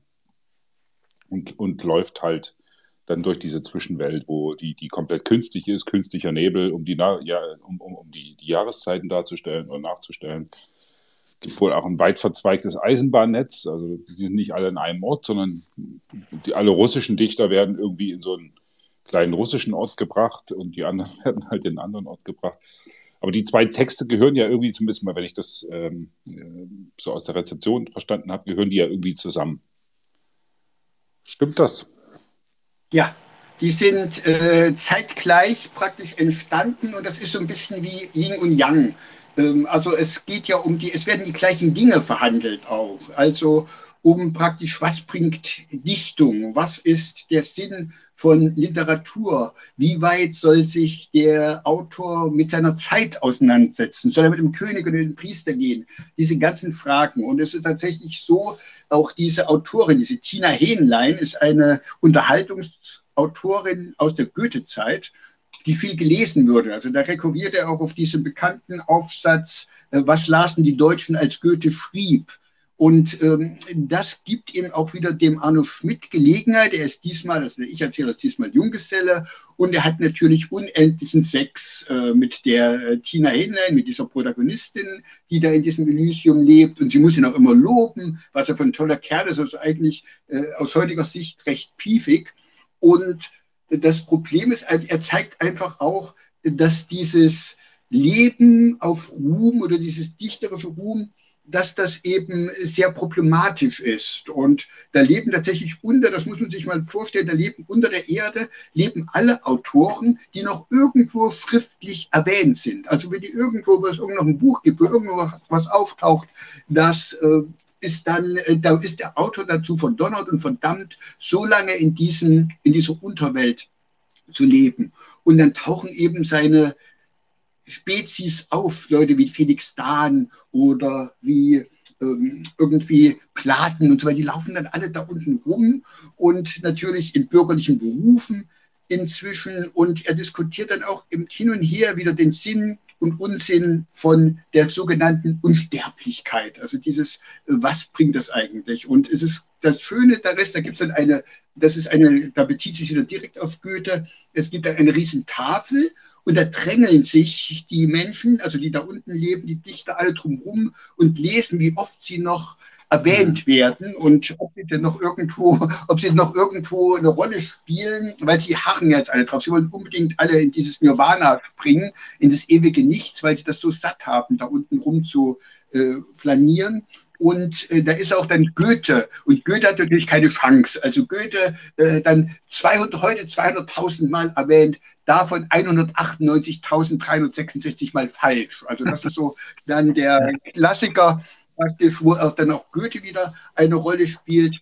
und, und läuft halt dann durch diese Zwischenwelt, wo die, die komplett künstlich ist, künstlicher Nebel, um die, ja, um, um, um die, die Jahreszeiten darzustellen oder nachzustellen. Es gibt wohl auch ein weit verzweigtes Eisenbahnnetz, also die sind nicht alle in einem Ort, sondern die, alle russischen Dichter werden irgendwie in so einen kleinen russischen Ort gebracht und die anderen <laughs> werden halt in einen anderen Ort gebracht. Aber die zwei Texte gehören ja irgendwie, zumindest mal, wenn ich das ähm, äh, so aus der Rezeption verstanden habe, gehören die ja irgendwie zusammen. Stimmt das? Ja, die sind äh, zeitgleich praktisch entstanden und das ist so ein bisschen wie Yin und Yang. Ähm, also es geht ja um die, es werden die gleichen Dinge verhandelt auch. Also um praktisch, was bringt Dichtung? Was ist der Sinn von Literatur? Wie weit soll sich der Autor mit seiner Zeit auseinandersetzen? Soll er mit dem König oder dem Priester gehen? Diese ganzen Fragen. Und es ist tatsächlich so, auch diese Autorin, diese Tina Hähnlein, ist eine Unterhaltungsautorin aus der Goethe-Zeit, die viel gelesen würde. Also da rekurriert er auch auf diesen bekannten Aufsatz, äh, was lasen die Deutschen, als Goethe schrieb. Und ähm, das gibt eben auch wieder dem Arno Schmidt Gelegenheit. Er ist diesmal, also ich erzähle das diesmal Junggeselle und er hat natürlich unendlichen Sex äh, mit der äh, Tina Hähnlein, mit dieser Protagonistin, die da in diesem Elysium lebt. Und sie muss ihn auch immer loben, was er für ein toller Kerl ist. Also eigentlich äh, aus heutiger Sicht recht piefig. Und das Problem ist, er zeigt einfach auch, dass dieses Leben auf Ruhm oder dieses dichterische Ruhm dass das eben sehr problematisch ist. Und da leben tatsächlich unter, das muss man sich mal vorstellen, da leben unter der Erde, leben alle Autoren, die noch irgendwo schriftlich erwähnt sind. Also wenn die irgendwo, was irgendwo noch ein Buch gibt, wo irgendwo was auftaucht, das äh, ist dann, äh, da ist der Autor dazu verdonnert und verdammt, so lange in, diesem, in dieser Unterwelt zu leben. Und dann tauchen eben seine, Spezies auf, Leute wie Felix Dahn oder wie ähm, irgendwie Platen und so weiter, die laufen dann alle da unten rum und natürlich in bürgerlichen Berufen inzwischen und er diskutiert dann auch im Hin und Her wieder den Sinn und Unsinn von der sogenannten Unsterblichkeit. Also dieses, was bringt das eigentlich? Und es ist das Schöne daran da gibt es dann eine, das ist eine, da bezieht sich wieder direkt auf Goethe, es gibt eine riesen Tafel und da drängeln sich die Menschen, also die da unten leben, die Dichter alle drumherum und lesen, wie oft sie noch erwähnt mhm. werden und ob sie denn noch irgendwo, ob sie noch irgendwo eine Rolle spielen, weil sie harren jetzt alle drauf. Sie wollen unbedingt alle in dieses Nirvana springen, in das ewige Nichts, weil sie das so satt haben, da unten rum zu äh, flanieren. Und äh, da ist auch dann Goethe. Und Goethe hat natürlich keine Chance. Also Goethe äh, dann 200, heute 200.000 Mal erwähnt, davon 198.366 Mal falsch. Also das ist so <laughs> dann der Klassiker, praktisch, wo auch dann auch Goethe wieder eine Rolle spielt.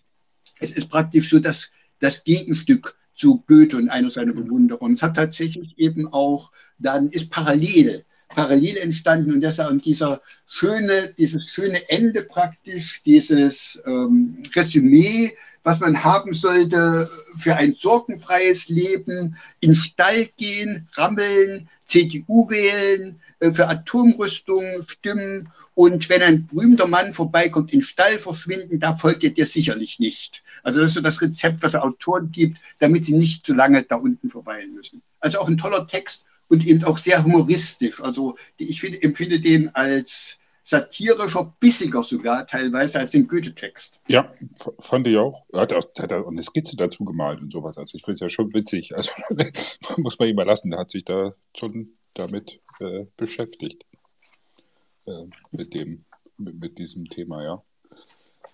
Es ist praktisch so das, das Gegenstück zu Goethe und einer seiner Bewunderer. Und es hat tatsächlich eben auch, dann ist parallel parallel entstanden und deshalb dieser schöne, dieses schöne Ende praktisch, dieses ähm, Resümee, was man haben sollte für ein sorgenfreies Leben, in Stall gehen, rammeln, CDU wählen, äh, für Atomrüstung stimmen und wenn ein berühmter Mann vorbeikommt, in Stall verschwinden, da folgt ihr dir sicherlich nicht. Also das ist so das Rezept, was er Autoren gibt, damit sie nicht zu lange da unten verweilen müssen. Also auch ein toller Text und eben auch sehr humoristisch. Also ich find, empfinde den als satirischer, bissiger sogar teilweise als den Goethe-Text. Ja, fand ich auch. Er hat, hat auch eine Skizze dazu gemalt und sowas. Also ich finde es ja schon witzig. Also <laughs> muss man ihm lassen. Der hat sich da schon damit äh, beschäftigt. Äh, mit dem, mit, mit, diesem Thema, ja.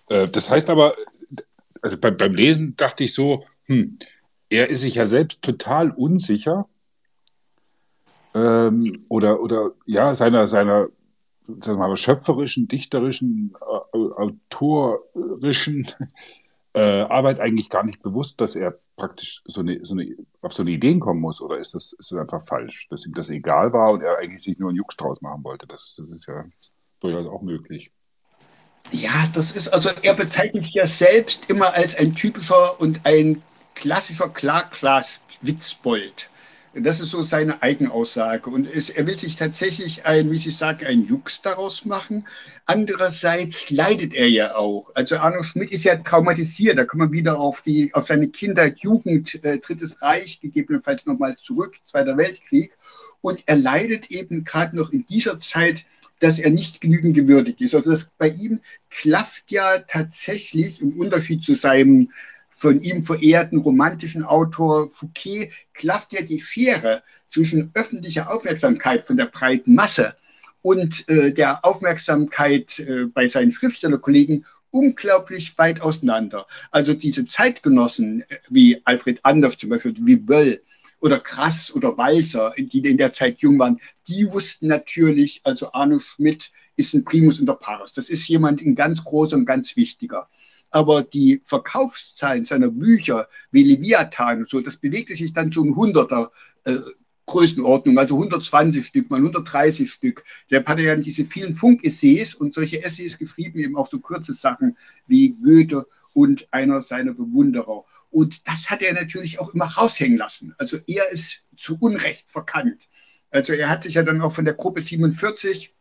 Äh, das heißt aber, also beim, beim Lesen dachte ich so, hm, er ist sich ja selbst total unsicher, ähm, oder, oder ja, seiner, seiner sagen wir mal, schöpferischen, dichterischen, äh, autorischen <laughs> äh, Arbeit eigentlich gar nicht bewusst, dass er praktisch so eine, so eine, auf so eine Ideen kommen muss? Oder ist das, ist das einfach falsch, dass ihm das egal war und er eigentlich sich nur einen Jux draus machen wollte? Das, das ist ja durchaus auch möglich. Ja, das ist, also er bezeichnet sich ja selbst immer als ein typischer und ein klassischer Klarklas-Witzbold. Das ist so seine Eigenaussage. Und es, er will sich tatsächlich ein, wie Sie sagen, ein Jux daraus machen. Andererseits leidet er ja auch. Also Arno Schmidt ist ja traumatisiert. Da kommen wir wieder auf, die, auf seine Kindheit, Jugend, äh, Drittes Reich, gegebenenfalls nochmal zurück, Zweiter Weltkrieg. Und er leidet eben gerade noch in dieser Zeit, dass er nicht genügend gewürdigt ist. Also das, bei ihm klafft ja tatsächlich im Unterschied zu seinem von ihm verehrten romantischen Autor Fouquet klafft ja die Schere zwischen öffentlicher Aufmerksamkeit von der breiten Masse und äh, der Aufmerksamkeit äh, bei seinen Schriftstellerkollegen unglaublich weit auseinander. Also diese Zeitgenossen äh, wie Alfred Anders zum Beispiel, wie Böll oder Krass oder Walser, die in der Zeit jung waren, die wussten natürlich, also Arno Schmidt ist ein Primus inter pares. Das ist jemand ein ganz großer und ganz wichtiger aber die Verkaufszahlen seiner Bücher wie Leviathan und so, das bewegte sich dann zu 100er äh, Größenordnung, also 120 Stück, mal 130 Stück. Der hat ja diese vielen Funk-Essays und solche Essays geschrieben, eben auch so kurze Sachen wie Goethe und einer seiner Bewunderer. Und das hat er natürlich auch immer raushängen lassen. Also er ist zu Unrecht verkannt. Also er hat sich ja dann auch von der Gruppe 47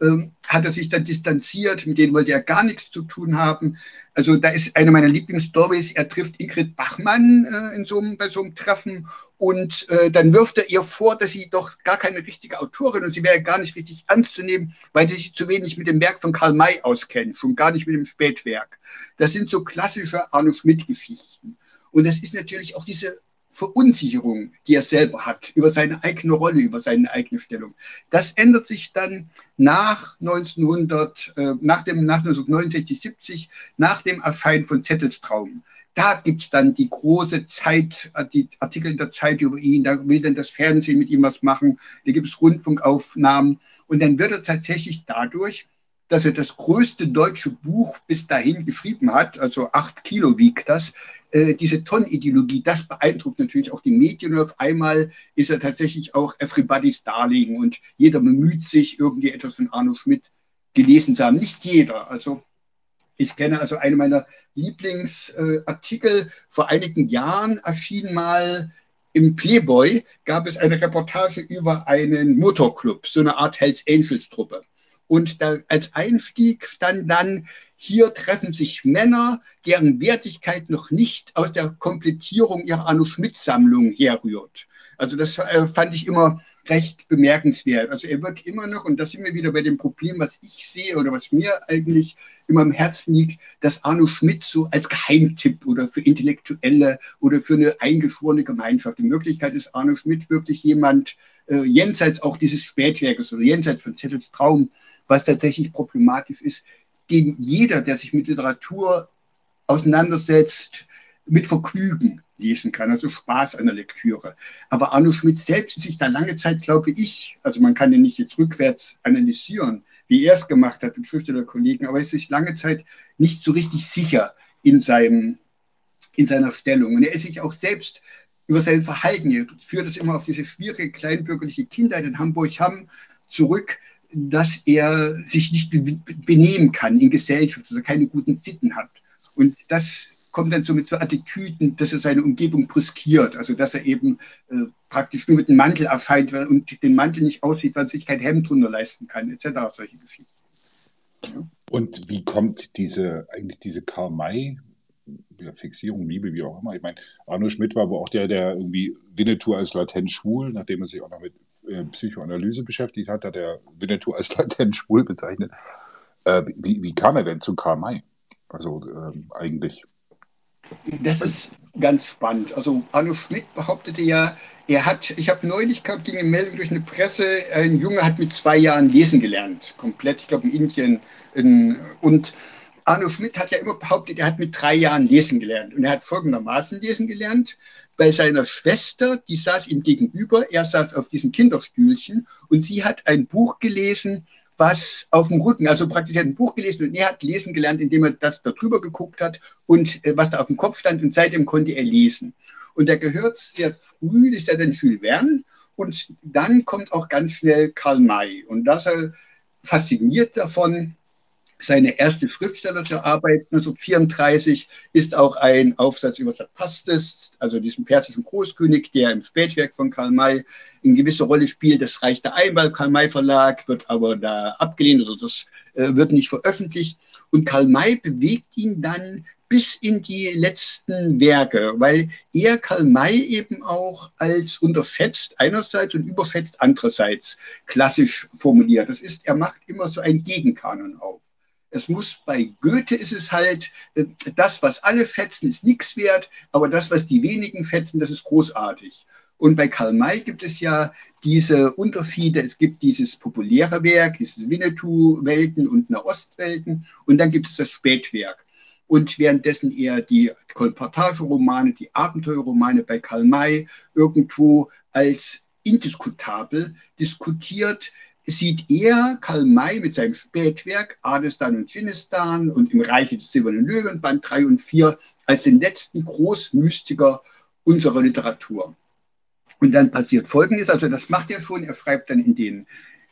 ähm, hat er sich dann distanziert, mit denen wollte er gar nichts zu tun haben. Also da ist eine meiner Lieblingsstories, er trifft Ingrid Bachmann äh, in so einem, bei so einem Treffen und äh, dann wirft er ihr vor, dass sie doch gar keine richtige Autorin und sie wäre gar nicht richtig anzunehmen, weil sie sich zu wenig mit dem Werk von Karl May auskennt, schon gar nicht mit dem Spätwerk. Das sind so klassische Arno Schmidt-Geschichten. Und das ist natürlich auch diese Verunsicherung, die er selber hat, über seine eigene Rolle, über seine eigene Stellung. Das ändert sich dann nach 1900, äh, nach dem, nach 1969, 70, nach dem Erscheinen von Zettelstraum. Da gibt es dann die große Zeit, äh, die Artikel in der Zeit über ihn, da will dann das Fernsehen mit ihm was machen, da gibt es Rundfunkaufnahmen und dann wird er tatsächlich dadurch dass er das größte deutsche Buch bis dahin geschrieben hat, also acht Kilo wiegt das, äh, diese Ton-Ideologie, das beeindruckt natürlich auch die Medien und auf einmal ist er tatsächlich auch Everybody's Darling und jeder bemüht sich, irgendwie etwas von Arno Schmidt gelesen zu haben. Nicht jeder, also ich kenne also einen meiner Lieblingsartikel. Äh, Vor einigen Jahren erschien mal im Playboy, gab es eine Reportage über einen Motorclub, so eine Art Hells Angels Truppe. Und da, als Einstieg stand dann, hier treffen sich Männer, deren Wertigkeit noch nicht aus der Komplettierung ihrer Arno Schmidt-Sammlung herrührt. Also das äh, fand ich immer recht bemerkenswert. Also er wird immer noch, und da sind wir wieder bei dem Problem, was ich sehe oder was mir eigentlich immer im Herzen liegt, dass Arno Schmidt so als Geheimtipp oder für Intellektuelle oder für eine eingeschworene Gemeinschaft. In Wirklichkeit ist Arno Schmidt wirklich jemand, äh, jenseits auch dieses Spätwerkes oder jenseits von Zettels Traum, was tatsächlich problematisch ist, den jeder, der sich mit Literatur auseinandersetzt, mit Vergnügen lesen kann, also Spaß an der Lektüre. Aber Arno Schmidt selbst ist sich da lange Zeit, glaube ich, also man kann den nicht jetzt rückwärts analysieren, wie er es gemacht hat mit Schriftstellerkollegen, aber er ist sich lange Zeit nicht so richtig sicher in, seinem, in seiner Stellung. Und er ist sich auch selbst über sein Verhalten, er führt es immer auf diese schwierige kleinbürgerliche Kindheit in Hamburg-Hamm zurück, dass er sich nicht benehmen kann in Gesellschaft, er keine guten Sitten hat. Und das kommt dann so mit so Attitüden, dass er seine Umgebung brüskiert, also dass er eben äh, praktisch nur mit dem Mantel erscheint und den Mantel nicht aussieht, weil er sich kein Hemd drunter leisten kann, etc. Solche Geschichten. Ja. Und wie kommt diese eigentlich diese Karl May Fixierung, Liebe, wie auch immer. Ich meine, Arno Schmidt war aber auch der, der irgendwie Winnetou als latent schwul, nachdem er sich auch noch mit äh, Psychoanalyse beschäftigt hat, hat er Winnetou als <laughs> latent schwul bezeichnet. Äh, wie, wie, kam er denn zu Karl May? Also ähm, eigentlich. Das ist ganz spannend. Also Arno Schmidt behauptete ja, er hat, ich habe neulich gehabt, ging eine Meldung durch eine Presse, ein Junge hat mit zwei Jahren lesen gelernt, komplett, ich glaube in Indien. In, und Arno Schmidt hat ja immer behauptet, er hat mit drei Jahren lesen gelernt. Und er hat folgendermaßen lesen gelernt. Bei seiner Schwester, die saß ihm gegenüber, er saß auf diesem Kinderstühlchen und sie hat ein Buch gelesen, was auf dem Rücken, also praktisch ein Buch gelesen und er hat lesen gelernt, indem er das da drüber geguckt hat und äh, was da auf dem Kopf stand und seitdem konnte er lesen. Und er gehört sehr früh, ist er dann Jules Verne und dann kommt auch ganz schnell Karl May und das er fasziniert davon, seine erste schriftstellerische Arbeit 1934 ist auch ein Aufsatz über Zapastis, also diesem persischen Großkönig, der im Spätwerk von Karl May in gewisser Rolle spielt. Das reichte ein beim Karl May Verlag, wird aber da abgelehnt oder das äh, wird nicht veröffentlicht. Und Karl May bewegt ihn dann bis in die letzten Werke, weil er Karl May eben auch als unterschätzt einerseits und überschätzt andererseits klassisch formuliert. Das ist, er macht immer so ein Gegenkanon auf. Es muss bei Goethe ist es halt, äh, das, was alle schätzen, ist nichts wert, aber das, was die wenigen schätzen, das ist großartig. Und bei Karl May gibt es ja diese Unterschiede. Es gibt dieses populäre Werk, dieses Winnetou-Welten und Nahostwelten. Und dann gibt es das Spätwerk. Und währenddessen eher die Kolportageromane, die Abenteuerromane bei Karl May irgendwo als indiskutabel diskutiert, sieht er Karl May mit seinem Spätwerk Adestan und Dschinnistan und im Reiche des Silbernen Löwen, Band 3 und 4, als den letzten Großmystiker unserer Literatur. Und dann passiert Folgendes, also das macht er schon, er schreibt dann in den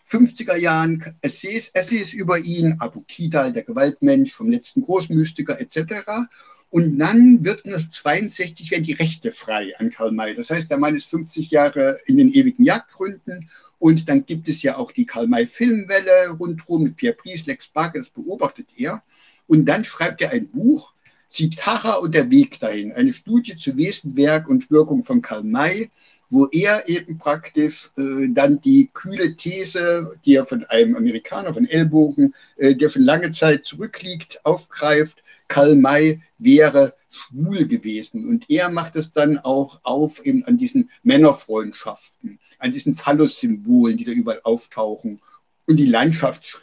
50er Jahren Essays, Essays über ihn, Abu Kidal, der Gewaltmensch, vom letzten Großmystiker etc. Und dann wird 1962 werden die Rechte frei an Karl May. Das heißt, der Mann ist 50 Jahre in den ewigen Jagdgründen. Und dann gibt es ja auch die Karl May Filmwelle rundherum mit Pierre Pries, Lex Barker, das beobachtet er. Und dann schreibt er ein Buch, Zitara und der Weg dahin, eine Studie zu Wesen, Werk und Wirkung von Karl May, wo er eben praktisch äh, dann die kühle These, die er von einem Amerikaner, von Ellbogen, äh, der schon lange Zeit zurückliegt, aufgreift. Karl May wäre schwul gewesen. Und er macht es dann auch auf eben an diesen Männerfreundschaften, an diesen Phallus-Symbolen, die da überall auftauchen. Und die Landschafts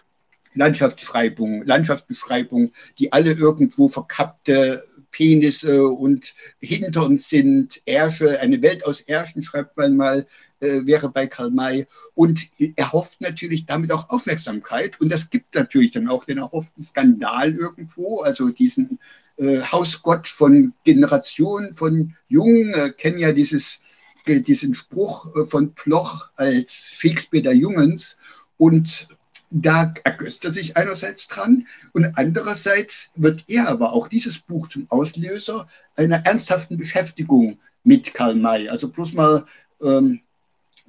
Landschaftsbeschreibungen, Landschaftsbeschreibungen, die alle irgendwo verkappte Penisse und Hintern sind, Ärsche, eine Welt aus Ärschen, schreibt man mal, äh, wäre bei Karl May. Und er hofft natürlich damit auch Aufmerksamkeit. Und das gibt natürlich dann auch den erhofften Skandal irgendwo, also diesen äh, Hausgott von Generationen von Jungen, äh, kennen ja dieses, äh, diesen Spruch äh, von Ploch als Shakespeare der Jungens. Und da ergösst er sich einerseits dran und andererseits wird er aber auch dieses Buch zum Auslöser einer ernsthaften Beschäftigung mit Karl May. Also bloß mal, ähm,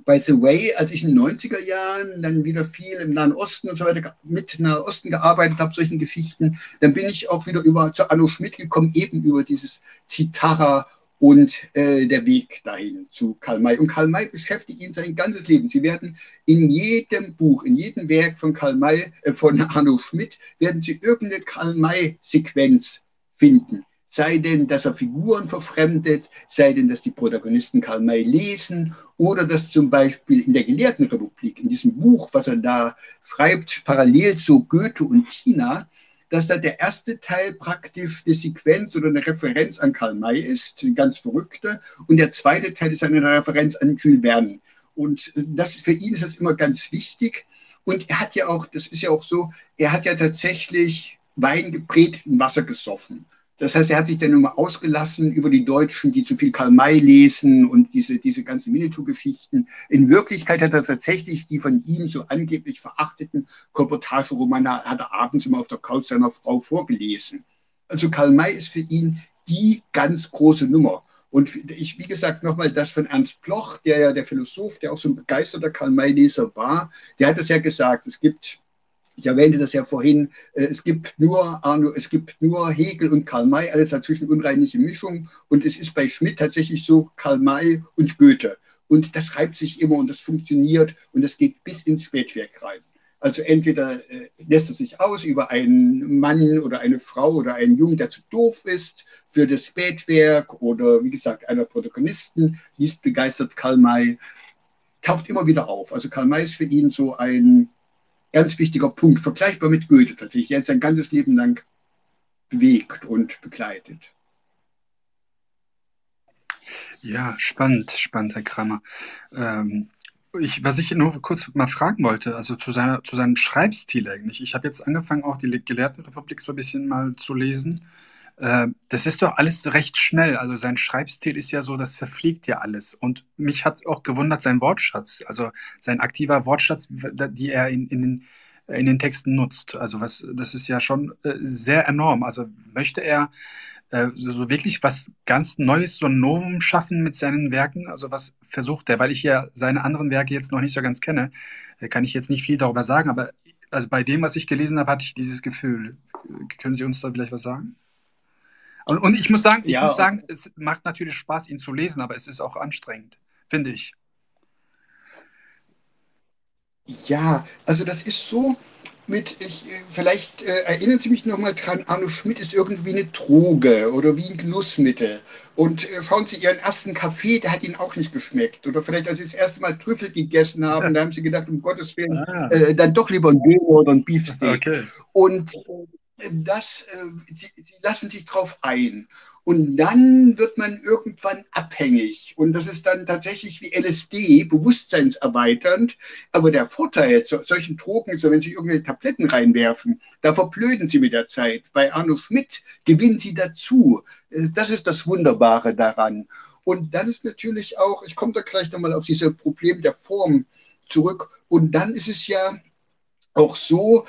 by the way, als ich in den 90er Jahren dann wieder viel im Nahen Osten und so weiter mit Nahen Osten gearbeitet habe, solchen Geschichten, dann bin ich auch wieder über zu Anno Schmidt gekommen, eben über dieses Zitara und äh, der Weg dahin zu Karl May. Und Karl May beschäftigt ihn sein ganzes Leben. Sie werden in jedem Buch, in jedem Werk von Karl May, äh, von Arno Schmidt, werden Sie irgendeine Karl May-Sequenz finden. Sei denn, dass er Figuren verfremdet, sei denn, dass die Protagonisten Karl May lesen oder dass zum Beispiel in der Gelehrtenrepublik, in diesem Buch, was er da schreibt, parallel zu Goethe und China, dass da der erste Teil praktisch eine Sequenz oder eine Referenz an Karl May ist, die ganz verrückte, und der zweite Teil ist eine Referenz an Jules Verne. Und das, für ihn ist das immer ganz wichtig. Und er hat ja auch, das ist ja auch so, er hat ja tatsächlich Wein geprägt in Wasser gesoffen. Das heißt, er hat sich dann immer ausgelassen über die Deutschen, die zu viel Karl May lesen und diese, diese ganzen Winnetou-Geschichten. In Wirklichkeit hat er tatsächlich die von ihm so angeblich verachteten Kolportageromane, hat er abends immer auf der Couch seiner Frau vorgelesen. Also Karl May ist für ihn die ganz große Nummer. Und ich, wie gesagt, nochmal das von Ernst Bloch, der ja der Philosoph, der auch so ein begeisterter Karl May-Leser war, der hat es ja gesagt, es gibt ich erwähnte das ja vorhin, äh, es gibt nur Arno, es gibt nur Hegel und Karl May, alles dazwischen unreinliche Mischung. Und es ist bei Schmidt tatsächlich so Karl May und Goethe. Und das reibt sich immer und das funktioniert und das geht bis ins Spätwerk rein. Also entweder äh, lässt es sich aus über einen Mann oder eine Frau oder einen Jungen, der zu doof ist für das Spätwerk oder wie gesagt, einer Protagonisten liest begeistert Karl May, taucht immer wieder auf. Also Karl May ist für ihn so ein ganz wichtiger Punkt, vergleichbar mit Goethe tatsächlich, der sein ganzes Leben lang bewegt und begleitet. Ja, spannend, spannend, Herr Kramer. Ähm, ich, was ich nur kurz mal fragen wollte, also zu, seiner, zu seinem Schreibstil eigentlich. Ich habe jetzt angefangen, auch die Gelehrtenrepublik so ein bisschen mal zu lesen. Äh, das ist doch alles recht schnell. Also sein Schreibstil ist ja so, das verfliegt ja alles. Und mich hat auch gewundert sein Wortschatz, also sein aktiver Wortschatz, die er in, in, den, in den Texten nutzt. Also was, das ist ja schon äh, sehr enorm. Also möchte er äh, so wirklich was ganz Neues, so ein Novum schaffen mit seinen Werken? Also was versucht er? Weil ich ja seine anderen Werke jetzt noch nicht so ganz kenne, kann ich jetzt nicht viel darüber sagen. Aber also bei dem, was ich gelesen habe, hatte ich dieses Gefühl. Können Sie uns da vielleicht was sagen? Und, und ich muss sagen, ich ja, muss sagen, es macht natürlich Spaß, ihn zu lesen, aber es ist auch anstrengend, finde ich. Ja, also das ist so mit, ich, vielleicht äh, erinnern Sie mich nochmal dran, Arno Schmidt ist irgendwie eine Droge oder wie ein Genussmittel. Und äh, schauen Sie Ihren ersten Kaffee, der hat Ihnen auch nicht geschmeckt. Oder vielleicht, als Sie das erste Mal Trüffel gegessen haben, <laughs> da haben Sie gedacht, um Gottes Willen, ah. äh, dann doch lieber ein Döner oder ein Beefsteak. Okay. Und das, äh, sie lassen sich drauf ein. Und dann wird man irgendwann abhängig. Und das ist dann tatsächlich wie LSD, bewusstseinserweiternd. Aber der Vorteil zu solchen Drogen ist, wenn Sie irgendwelche Tabletten reinwerfen, da verblöden Sie mit der Zeit. Bei Arno Schmidt gewinnen Sie dazu. Äh, das ist das Wunderbare daran. Und dann ist natürlich auch, ich komme da gleich nochmal auf dieses Problem der Form zurück. Und dann ist es ja auch so,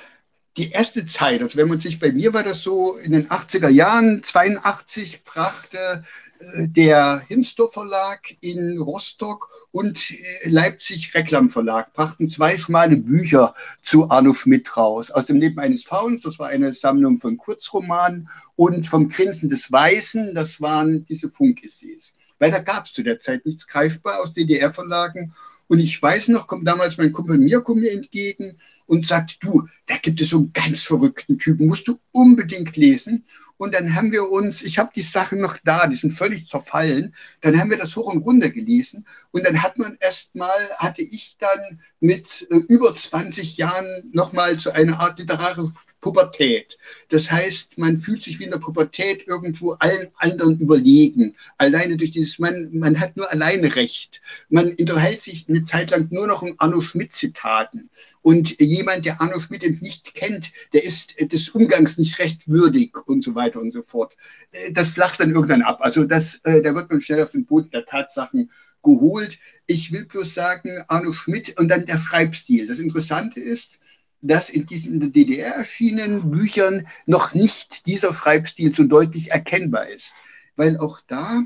die erste Zeit, also wenn man sich, bei mir war das so, in den 80er Jahren, 82 brachte äh, der Hinsdorf Verlag in Rostock und äh, Leipzig Reklam Verlag brachten zwei schmale Bücher zu Arno Schmidt raus. Aus dem Leben eines Fauns, das war eine Sammlung von Kurzromanen, und vom Grinsen des Weißen, das waren diese Funkessays. Weil da gab es zu der Zeit nichts greifbar aus DDR-Verlagen. Und ich weiß noch, kommt damals mein Kumpel Mirko mir entgegen und sagt, du, da gibt es so einen ganz verrückten Typen, musst du unbedingt lesen. Und dann haben wir uns, ich habe die Sachen noch da, die sind völlig zerfallen. Dann haben wir das hoch und runter gelesen. Und dann hat man erstmal, hatte ich dann mit äh, über 20 Jahren nochmal so eine Art literarische Pubertät. Das heißt, man fühlt sich wie in der Pubertät irgendwo allen anderen überlegen. Alleine durch dieses, man, man hat nur alleine Recht. Man unterhält sich eine Zeit lang nur noch in Arno Schmidt-Zitaten. Und jemand, der Arno Schmidt nicht kennt, der ist des Umgangs nicht recht würdig und so weiter und so fort. Äh, das flacht dann irgendwann ab. Also das, äh, da wird man schnell auf den Boden der Tatsachen geholt. Ich will bloß sagen, Arno Schmidt und dann der Schreibstil. Das Interessante ist, dass in diesen in DDR erschienenen Büchern noch nicht dieser Schreibstil so deutlich erkennbar ist. Weil auch da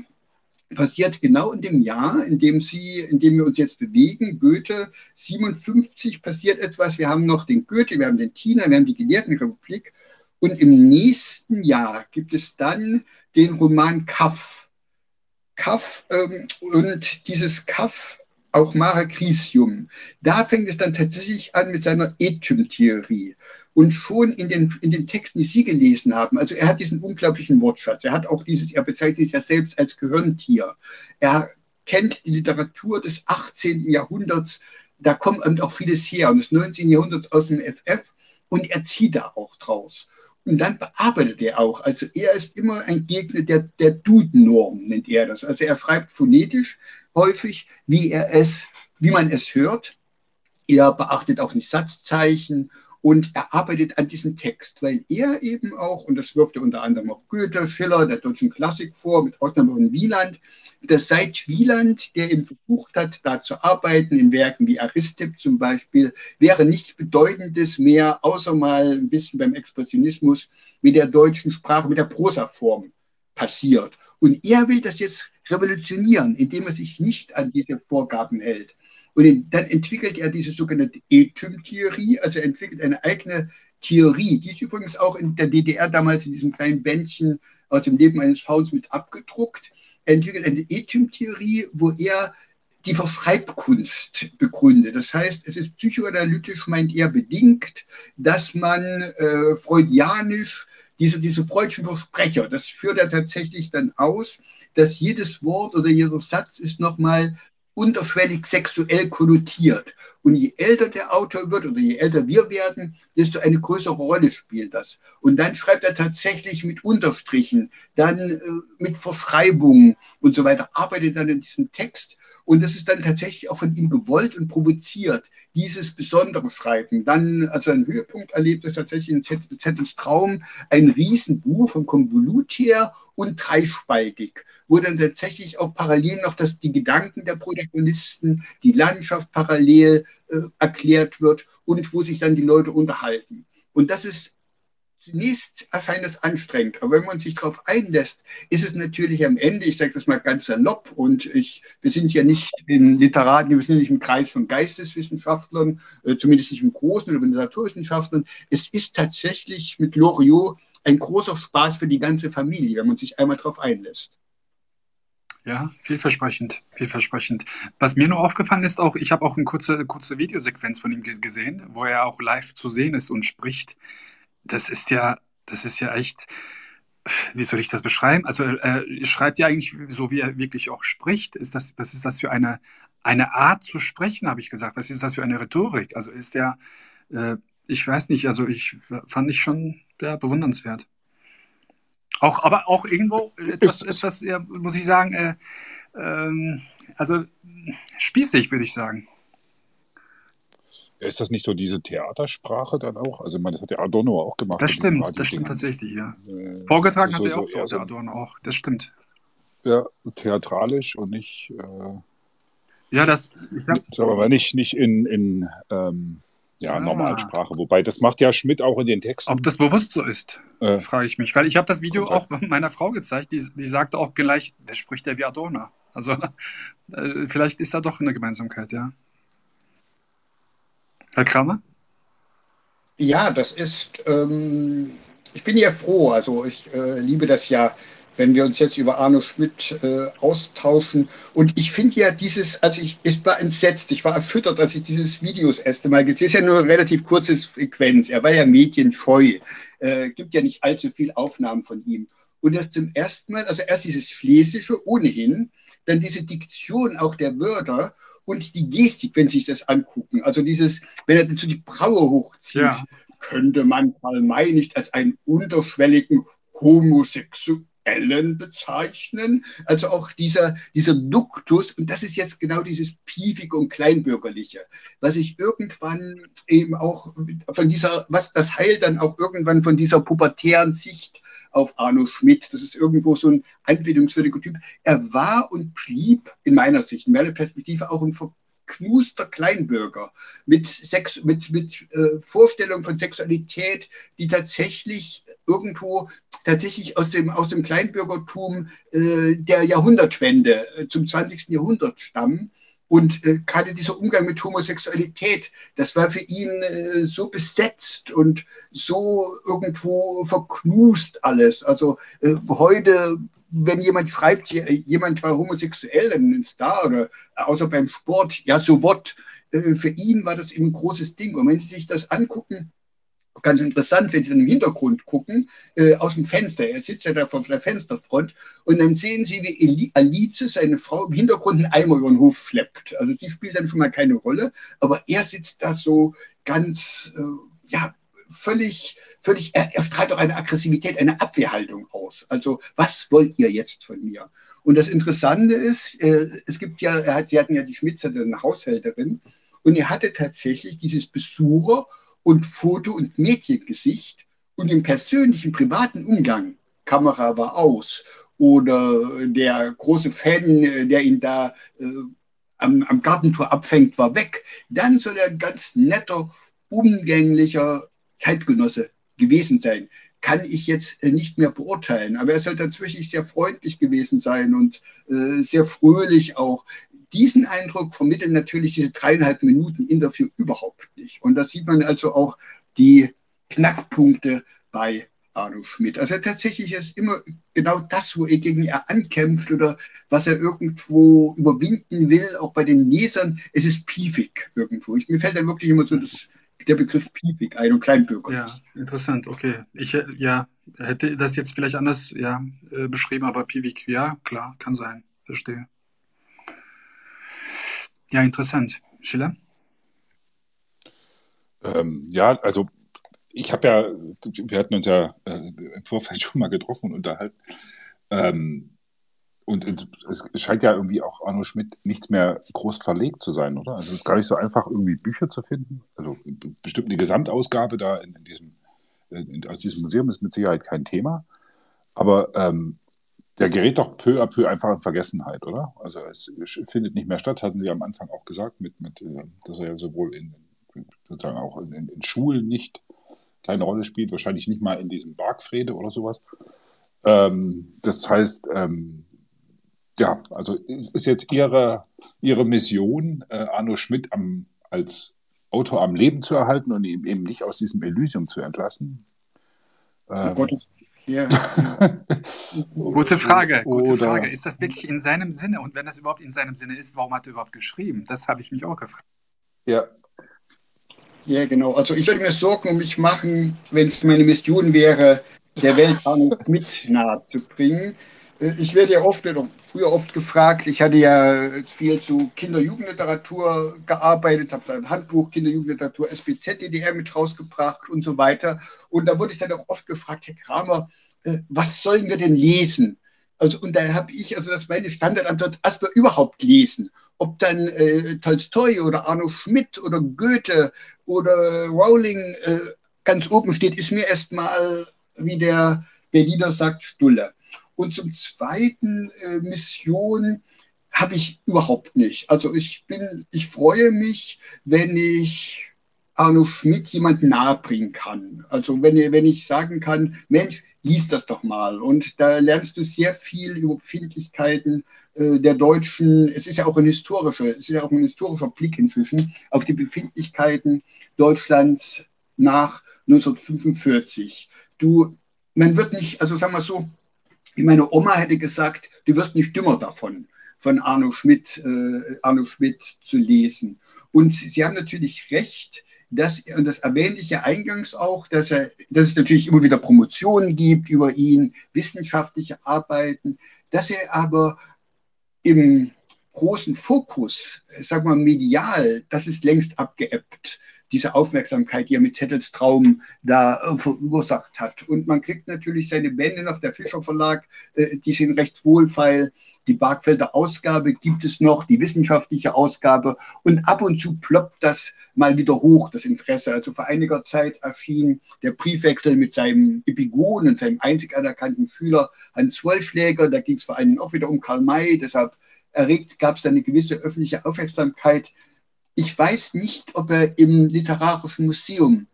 passiert genau in dem Jahr, in dem, Sie, in dem wir uns jetzt bewegen, Goethe 57 passiert etwas. Wir haben noch den Goethe, wir haben den Tina, wir haben die Gelehrtenrepublik. Und im nächsten Jahr gibt es dann den Roman Kaff. Kaff ähm, und dieses Kaff auch Mara Crisium. Da fängt es dann tatsächlich an mit seiner Ethym-Theorie. Und schon in den, in den Texten, die Sie gelesen haben, also er hat diesen unglaublichen Wortschatz. Er hat auch dieses, er bezeichnet sich ja selbst als Gehirntier. Er kennt die Literatur des 18. Jahrhunderts. Da kommt auch vieles her und des 19. Jahrhunderts aus dem FF. Und er zieht da auch draus. Und dann bearbeitet er auch. Also er ist immer ein Gegner der, der Duden-Norm, nennt er das. Also er schreibt phonetisch, häufig, wie er es, wie man es hört. Er beachtet auch nicht Satzzeichen und er arbeitet an diesem Text, weil er eben auch, und das wirft er unter anderem auch Goethe, Schiller, der deutschen Klassik vor, mit Ausnahme von Wieland, dass seit Wieland, der eben versucht hat, da zu arbeiten, in Werken wie Aristipp zum Beispiel, wäre nichts Bedeutendes mehr, außer mal ein bisschen beim Expressionismus, mit der deutschen Sprache, mit der Prosaform passiert. Und er will das jetzt revolutionieren, indem er sich nicht an diese Vorgaben hält. Und dann entwickelt er diese sogenannte Ethym-Theorie, also entwickelt eine eigene Theorie, die ist übrigens auch in der DDR damals in diesem kleinen Bändchen aus dem Leben eines Fauns mit abgedruckt. Er entwickelt eine Ethym-Theorie, wo er die Verschreibkunst begründet. Das heißt, es ist psychoanalytisch, meint er, bedingt, dass man äh, freudianisch diese, diese freudschen Versprecher, das führt er tatsächlich dann aus, dass jedes Wort oder jeder Satz ist nochmal unterschwellig sexuell konnotiert. Und je älter der Autor wird oder je älter wir werden, desto eine größere Rolle spielt das. Und dann schreibt er tatsächlich mit Unterstrichen, dann äh, mit Verschreibungen und so weiter, arbeitet dann in diesem Text. Und das ist dann tatsächlich auch von ihm gewollt und provoziert dieses besondere Schreiben. Dann, also ein Höhepunkt erlebt es tatsächlich in Zettels Traum, ein Riesenbuch vom Konvolutier und dreispaltig, wo dann tatsächlich auch parallel noch das, die Gedanken der Protagonisten, die Landschaft parallel äh, erklärt wird und wo sich dann die Leute unterhalten. Und das ist Zunächst erscheint es anstrengend, aber wenn man sich darauf einlässt, ist es natürlich am Ende, ich sage das mal ganz salopp, und ich, wir sind ja nicht in Literaten, wir sind nicht im Kreis von Geisteswissenschaftlern, äh, zumindest nicht im Großen oder Literaturwissenschaftlern. Es ist tatsächlich mit Loriot ein großer Spaß für die ganze Familie, wenn man sich einmal darauf einlässt. Ja, vielversprechend, vielversprechend. Was mir nur aufgefallen ist, auch ich habe auch eine kurze, kurze Videosequenz von ihm gesehen, wo er auch live zu sehen ist und spricht das ist ja, das ist ja echt, wie soll ich das beschreiben? Also er schreibt ja eigentlich so, wie er wirklich auch spricht. Ist das, was ist das für eine, eine Art zu sprechen, habe ich gesagt. Was ist das für eine Rhetorik? Also ist er, äh, ich weiß nicht, also ich fand ich schon ja, bewundernswert. Auch, aber auch irgendwo etwas, etwas ja, muss ich sagen, äh, ähm, also spießig, würde ich sagen. Ist das nicht so diese Theatersprache dann auch? Also, man, das hat der Adorno auch gemacht. Das stimmt, das stimmt tatsächlich, ja. Äh, Vorgetragen so, hat er auch so, so, der Adorno auch, das stimmt. Ja, theatralisch und nicht. Äh, ja, das. Ich hab, aber nicht, nicht in, in ähm, ja, ah. Normalsprache. Wobei, das macht ja Schmidt auch in den Texten. Ob das bewusst so ist, äh, frage ich mich. Weil ich habe das Video auch meiner Frau gezeigt, die, die sagte auch gleich, wer spricht der wie Adorno? Also <laughs> äh, vielleicht ist da doch eine Gemeinsamkeit, ja. Herr Kramer? Ja, das ist, ähm, ich bin ja froh, also ich äh, liebe das ja, wenn wir uns jetzt über Arno Schmidt äh, austauschen. Und ich finde ja dieses, also ich, ich war entsetzt, ich war erschüttert, als ich dieses Video das erste Mal gesehen habe. Es ist ja nur eine relativ kurze Frequenz. Er war ja medienscheu, äh, gibt ja nicht allzu viel Aufnahmen von ihm. Und das zum ersten Mal, also erst dieses Schlesische ohnehin, dann diese Diktion auch der Wörter und die Gestik, wenn Sie sich das angucken. Also dieses, wenn er so die Braue hochzieht, ja. könnte man Karl May nicht als einen unterschwelligen Homosexuellen bezeichnen. Also auch dieser, dieser Duktus, und das ist jetzt genau dieses Piefige und Kleinbürgerliche, was ich irgendwann eben auch von dieser, was das Heil dann auch irgendwann von dieser pubertären Sicht auf Arno Schmidt. Das ist irgendwo so ein anbetungswürdiger Typ. Er war und blieb in meiner Sicht, in meiner Perspektive auch ein verknuster Kleinbürger mit, Sex, mit, mit äh, Vorstellungen von Sexualität, die tatsächlich irgendwo tatsächlich aus dem, aus dem Kleinbürgertum äh, der Jahrhundertwende äh, zum 20. Jahrhundert stammen. Und äh, gerade dieser Umgang mit Homosexualität, das war für ihn äh, so besetzt und so irgendwo verknust alles. Also äh, heute, wenn jemand schreibt, jemand war homosexuell, ein Star oder außer beim Sport, ja, so what. Äh, für ihn war das eben ein großes Ding. Und wenn Sie sich das angucken, ganz interessant, wenn Sie im Hintergrund gucken, äh, aus dem Fenster. Er sitzt ja da vor der Fensterfront und dann sehen Sie, wie Alice, seine Frau, im Hintergrund einen Eimer über den Hof schleppt. Also die spielt dann schon mal keine Rolle, aber er sitzt da so ganz, äh, ja, völlig, völlig, er, er strahlt auch eine Aggressivität, eine Abwehrhaltung aus. Also, was wollt ihr jetzt von mir? Und das Interessante ist, äh, es gibt ja, er hat, sie hatten ja die Schmitzer, eine Haushälterin, und er hatte tatsächlich dieses Besucher- und Foto- und Mädchengesicht und im persönlichen, privaten Umgang, Kamera war aus oder der große Fan, äh, der ihn da äh, am, am Gartentor abfängt, war weg, dann soll er ein ganz netter, umgänglicher Zeitgenosse gewesen sein. Kann ich jetzt äh, nicht mehr beurteilen, aber er soll tatsächlich sehr freundlich gewesen sein und äh, sehr fröhlich auch diesen Eindruck vermitteln natürlich diese dreieinhalb Minuten Interview überhaupt nicht. Und da sieht man also auch die Knackpunkte bei Arno Schmidt. Also tatsächlich ist immer genau das, wo er gegen er ankämpft oder was er irgendwo überwinden will, auch bei den Lesern, es ist piefig irgendwo. Ich, mir fällt da wirklich immer so das, der Begriff piefig ein und Kleinbürger. Ja, interessant, okay. Ich ja, hätte das jetzt vielleicht anders ja, äh, beschrieben, aber piefig, ja, klar, kann sein, verstehe. Ja, interessant. Schiller? Ähm, ja, also ich habe ja, wir hatten uns ja äh, im Vorfeld <laughs> schon mal getroffen und unterhalten. Ähm, und es scheint ja irgendwie auch Arno Schmidt nichts mehr groß verlegt zu sein, oder? Also es ist gar nicht so einfach, irgendwie Bücher zu finden. Also bestimmt eine Gesamtausgabe da in, in diesem, in, aus diesem Museum ist mit Sicherheit kein Thema. Aber ähm, der gerät doch peu à peu einfach in Vergessenheit, oder? Also es findet nicht mehr statt, hatten Sie am Anfang auch gesagt, mit, mit, äh, dass er ja sowohl in, sozusagen auch in, in Schulen nicht keine Rolle spielt, wahrscheinlich nicht mal in diesem Bargfrede oder sowas. Ähm, das heißt, ähm, ja, also ist jetzt Ihre, Ihre Mission, äh, Arno Schmidt am, als Autor am Leben zu erhalten und ihn eben nicht aus diesem Elysium zu entlassen? Ähm, ja. <laughs> gute Frage, gute Oder, Frage. Ist das wirklich in seinem Sinne? Und wenn das überhaupt in seinem Sinne ist, warum hat er überhaupt geschrieben? Das habe ich mich auch gefragt. Ja. Ja, genau. Also ich würde mir Sorgen um mich machen, wenn es meine Mission wäre, der Welt mit nahe zu bringen. Ich werde ja oft früher oft gefragt, ich hatte ja viel zu Kinder-Jugendliteratur gearbeitet, habe ein Handbuch Kinder-Jugendliteratur SBZ DDR mit rausgebracht und so weiter. Und da wurde ich dann auch oft gefragt, Herr Kramer, äh, was sollen wir denn lesen? Also, und da habe ich, also das ist meine Standardantwort, erstmal überhaupt lesen. Ob dann äh, Tolstoi oder Arno Schmidt oder Goethe oder Rowling äh, ganz oben steht, ist mir erstmal, wie der Berliner sagt, Stulle. Und zum Zweiten äh, Mission habe ich überhaupt nicht. Also ich bin, ich freue mich, wenn ich Arno Schmidt jemand nahebringen kann. Also wenn, wenn ich sagen kann, Mensch, lies das doch mal. Und da lernst du sehr viel über Befindlichkeiten äh, der Deutschen. Es ist ja auch ein historischer, es ist ja auch ein historischer Blick inzwischen auf die Befindlichkeiten Deutschlands nach 1945. Du, man wird nicht, also sagen wir so, meine Oma hätte gesagt, du wirst nicht dümmer davon, von Arno Schmidt, äh, Arno Schmidt zu lesen. Und Sie haben natürlich recht, dass, und das erwähnte ich ja eingangs auch, dass, er, dass es natürlich immer wieder Promotionen gibt über ihn, wissenschaftliche Arbeiten, dass er aber im großen Fokus, sag mal medial, das ist längst abgeebbt, diese Aufmerksamkeit, die er mit Zettels Traum da äh, verursacht hat. Und man kriegt natürlich seine Bände noch, der Fischer Verlag, äh, die sind recht wohlfeil, die Barkfelder Ausgabe gibt es noch, die wissenschaftliche Ausgabe. Und ab und zu ploppt das mal wieder hoch, das Interesse. Also vor einiger Zeit erschien der Briefwechsel mit seinem Epigon und seinem einzig anerkannten Schüler Hans Wollschläger. Da ging es vor allem auch wieder um Karl May. Deshalb erregt gab es da eine gewisse öffentliche Aufmerksamkeit. Ich weiß nicht, ob er im Literarischen Museum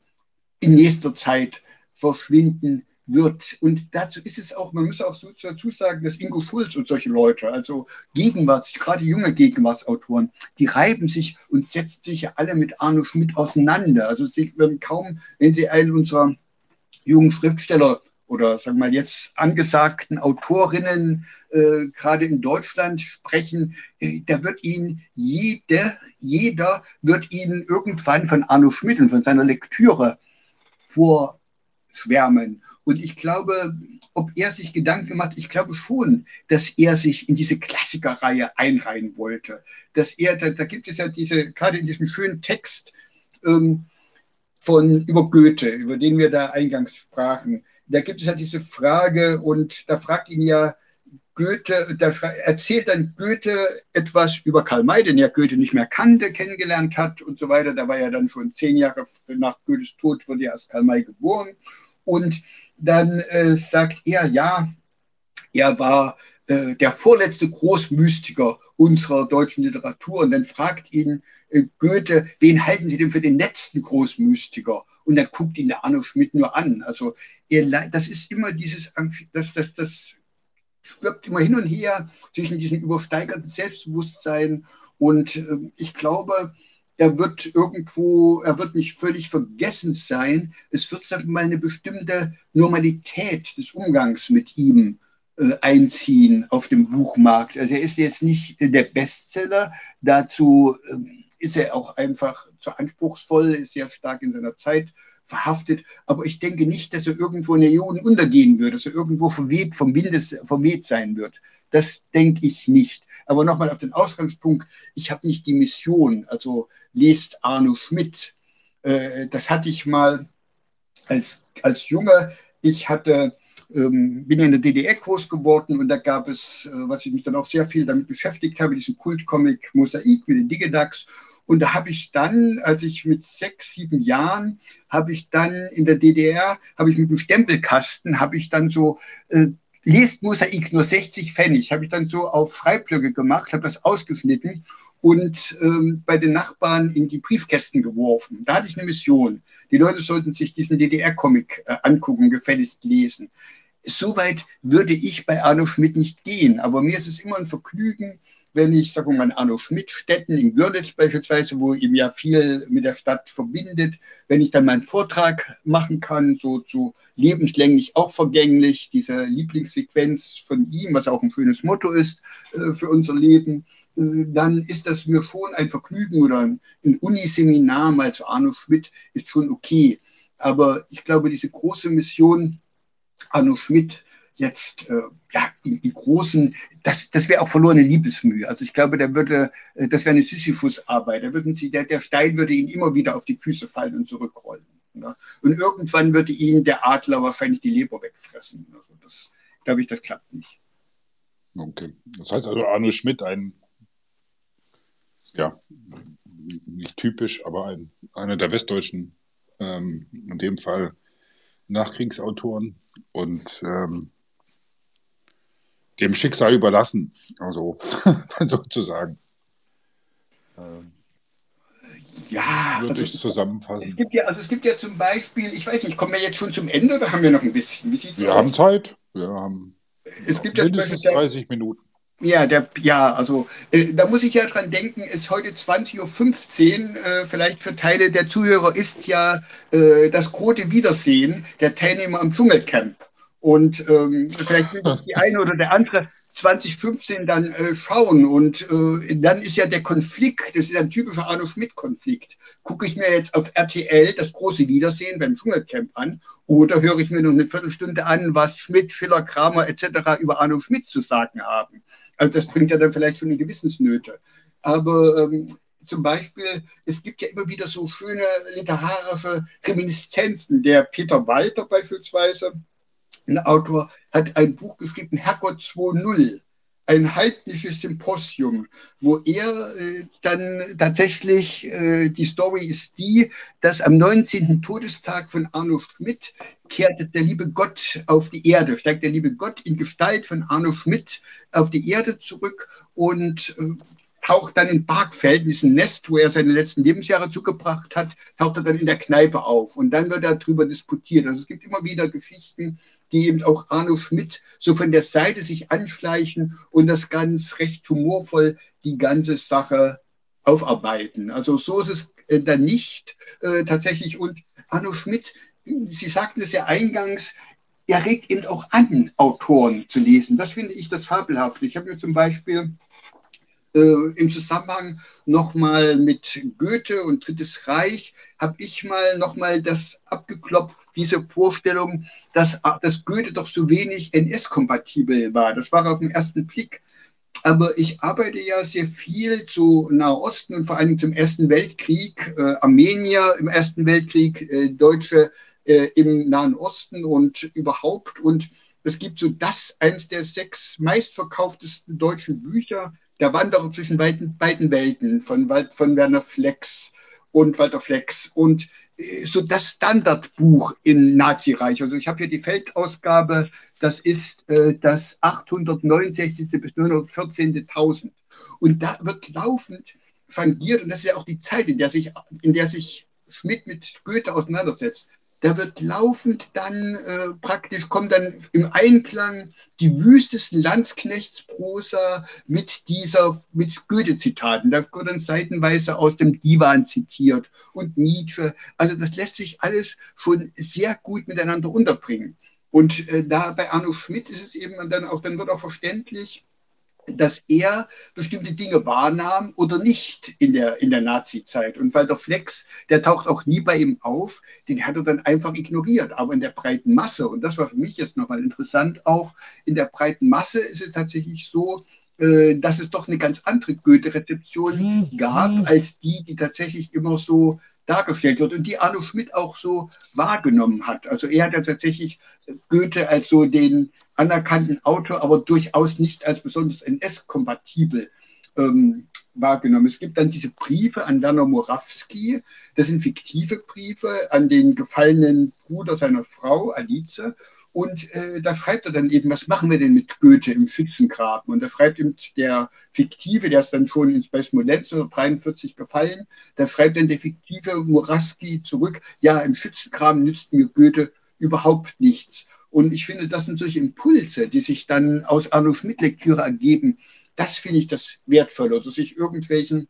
in nächster Zeit verschwinden wird. Und dazu ist es auch, man muss auch so dazu sagen, dass Ingo Schulz und solche Leute, also Gegenwarts, gerade junge Gegenwartsautoren, die reiben sich und setzen sich alle mit Arno Schmidt auseinander. Also sie werden kaum, wenn sie einen unserer jungen Schriftsteller oder sagen wir mal jetzt angesagten Autorinnen äh, gerade in Deutschland sprechen, äh, da wird ihnen jede, jeder wird ihnen irgendwann von Arno Schmidt und von seiner Lektüre vorschwärmen. Und ich glaube, ob er sich Gedanken macht, ich glaube schon, dass er sich in diese Klassikerreihe einreihen wollte. Dass er, da, da gibt es ja diese, gerade in diesem schönen Text ähm, von über Goethe, über den wir da eingangs sprachen, da gibt es ja diese Frage und da fragt ihn ja Goethe, da erzählt dann Goethe etwas über Karl May, den ja Goethe nicht mehr kannte, kennengelernt hat und so weiter. Da war ja dann schon zehn Jahre nach Goethes Tod, wurde ja erst Karl May geboren. Und dann äh, sagt er, ja, er war äh, der vorletzte Großmystiker unserer deutschen Literatur. Und dann fragt ihn äh, Goethe, wen halten Sie denn für den letzten Großmystiker? Und dann guckt ihn der Arno Schmidt nur an. Also er, das ist immer dieses, das, das, das schwirrt immer hin und her zwischen diesem übersteigerten Selbstbewusstsein. Und äh, ich glaube, er wird irgendwo, er wird nicht völlig vergessen sein. Es wird mal eine bestimmte Normalität des Umgangs mit ihm äh, einziehen auf dem Buchmarkt. Also er ist jetzt nicht der Bestseller. Dazu äh, ist er auch einfach zu anspruchsvoll, ist sehr stark in seiner Zeit verhaftet. Aber ich denke nicht, dass er irgendwo in der Juden untergehen wird, dass er irgendwo verweht, vom Windes verweht sein wird. Das denke ich nicht. Aber nochmal auf den Ausgangspunkt, ich habe nicht die Mission, also lest Arno Schmidt. Äh, das hatte ich mal als, als Junge. Ich hatte, ähm, bin in der DDR groß geworden und da gab es, äh, was ich mich dann auch sehr viel damit beschäftigt habe, diesen Kultcomic Mosaik mit den Digedax. Und da habe ich dann, als ich mit sechs, sieben Jahren, habe ich dann in der DDR, habe ich mit dem Stempelkasten, habe ich dann so äh, Lest Mosaik nur 60 Pfennig. Habe ich dann so auf Freiblöcke gemacht, habe das ausgeschnitten und ähm, bei den Nachbarn in die Briefkästen geworfen. Da hatte ich eine Mission. Die Leute sollten sich diesen DDR-Comic äh, angucken, gefälligst lesen. Soweit würde ich bei Arno Schmidt nicht gehen, aber mir ist es immer ein Vergnügen, wenn ich, sagen wir mal, Arno Schmidt-Städten in Görlitz beispielsweise, wo ihm ja viel mit der Stadt verbindet, wenn ich dann meinen Vortrag machen kann, so zu lebenslänglich auch vergänglich, diese Lieblingssequenz von ihm, was auch ein schönes Motto ist äh, für unser Leben, äh, dann ist das mir schon ein Vergnügen oder ein Uniseminar mal zu Arno Schmidt ist schon okay. Aber ich glaube, diese große Mission, Arno Schmidt jetzt äh, ja, in, in, großen, das, das wäre auch verlorene Liebesmühe. Also ich glaube, der würde, äh, das wäre eine Sisyphus-Arbeit. Da würden sie, der, der Stein würde ihn immer wieder auf die Füße fallen und zurückrollen. Ja? Und irgendwann würde ihn der Adler wahrscheinlich die Leber wegfressen. Also das glaube ich, das klappt nicht. Okay. Das heißt also Arno Schmidt, ein ja, nicht typisch, aber ein, einer der westdeutschen, ähm, in dem Fall Nachkriegsautoren und ähm, dem Schicksal überlassen, also <laughs> sozusagen. Ja, Ja, würde also, ich zusammenfassen. Es gibt, ja, also es gibt ja zum Beispiel, ich weiß nicht, kommen wir jetzt schon zum Ende oder haben wir noch ein bisschen? Wir aus? haben Zeit. Wir haben es gibt mindestens ja 30 Minuten. Ja, der, ja, also äh, da muss ich ja dran denken, ist heute 20.15 Uhr, äh, vielleicht für Teile der Zuhörer ist ja äh, das große Wiedersehen der Teilnehmer im Dschungelcamp. Und ähm, vielleicht will das die <laughs> eine oder der andere 2015 dann äh, schauen. Und äh, dann ist ja der Konflikt, das ist ein typischer Arno Schmidt-Konflikt. Gucke ich mir jetzt auf RTL das große Wiedersehen beim Dschungelcamp an oder höre ich mir noch eine Viertelstunde an, was Schmidt, Schiller, Kramer etc. über Arno Schmidt zu sagen haben. Also das bringt ja dann vielleicht schon eine Gewissensnöte. Aber ähm, zum Beispiel, es gibt ja immer wieder so schöne literarische Reminiszenzen. Der Peter Walter beispielsweise, ein Autor, hat ein Buch geschrieben, Herrgott 2.0 ein heidnisches Symposium, wo er äh, dann tatsächlich, äh, die Story ist die, dass am 19. Todestag von Arno Schmidt kehrt der liebe Gott auf die Erde, steigt der liebe Gott in Gestalt von Arno Schmidt auf die Erde zurück und äh, taucht dann in Parkfeld, in diesem Nest, wo er seine letzten Lebensjahre zugebracht hat, taucht er dann in der Kneipe auf. Und dann wird darüber diskutiert. Also es gibt immer wieder Geschichten, die eben auch Arno Schmidt so von der Seite sich anschleichen und das ganz recht humorvoll die ganze Sache aufarbeiten. Also so ist es äh, dann nicht äh, tatsächlich. Und Arno Schmidt, Sie sagten es ja eingangs, er regt eben auch an, Autoren zu lesen. Das finde ich das Fabelhafte. Ich habe mir zum Beispiel im Zusammenhang nochmal mit Goethe und Drittes Reich habe ich mal nochmal das abgeklopft, diese Vorstellung, dass, dass Goethe doch so wenig NS-kompatibel war. Das war auf den ersten Blick. Aber ich arbeite ja sehr viel zu Nahosten und vor allem zum Ersten Weltkrieg, äh, Armenier im Ersten Weltkrieg, äh, Deutsche äh, im Nahen Osten und überhaupt. Und es gibt so das, eines der sechs meistverkauftesten deutschen Bücher, der Wanderer zwischen beiden, beiden Welten von, von Werner Flex und Walter Flex und äh, so das Standardbuch in Nazireich. Also ich habe hier die Feldausgabe, das ist äh, das 869. bis 914.000. Und da wird laufend fangiert, und das ist ja auch die Zeit, in der sich, in der sich Schmidt mit Goethe auseinandersetzt da wird laufend dann äh, praktisch, kommt dann im Einklang die wüstesten Landsknechtsprosa mit dieser, mit Goethe-Zitaten. Da wird dann seitenweise aus dem Divan zitiert und Nietzsche. Also das lässt sich alles schon sehr gut miteinander unterbringen. Und äh, da bei Arno Schmidt ist es eben dann auch, dann wird auch verständlich, dass er bestimmte Dinge wahrnahm oder nicht in der, in der Nazi-Zeit. Und Walter Flex, der taucht auch nie bei ihm auf, den hat er dann einfach ignoriert. Aber in der breiten Masse, und das war für mich jetzt nochmal interessant, auch in der breiten Masse ist es tatsächlich so, äh, dass es doch eine ganz andere Goethe-Rezeption gab, als die, die tatsächlich immer so dargestellt wird und die Arno Schmidt auch so wahrgenommen hat. Also er hat ja tatsächlich Goethe als so den anerkannten Autor, aber durchaus nicht als besonders NS-kompatibel ähm, wahrgenommen. Es gibt dann diese Briefe an Werner Morawski, das sind fiktive Briefe an den gefallenen Bruder seiner Frau, Alice. Und äh, da schreibt er dann eben, was machen wir denn mit Goethe im Schützengraben? Und da schreibt eben der fiktive, der ist dann schon in bei Smolensk 1943 gefallen, da schreibt dann der fiktive Moraski zurück, ja, im Schützengraben nützt mir Goethe überhaupt nichts. Und ich finde, das sind solche Impulse, die sich dann aus Arno Schmidt-Lektüre ergeben. Das finde ich das Wertvolle, oder sich irgendwelchen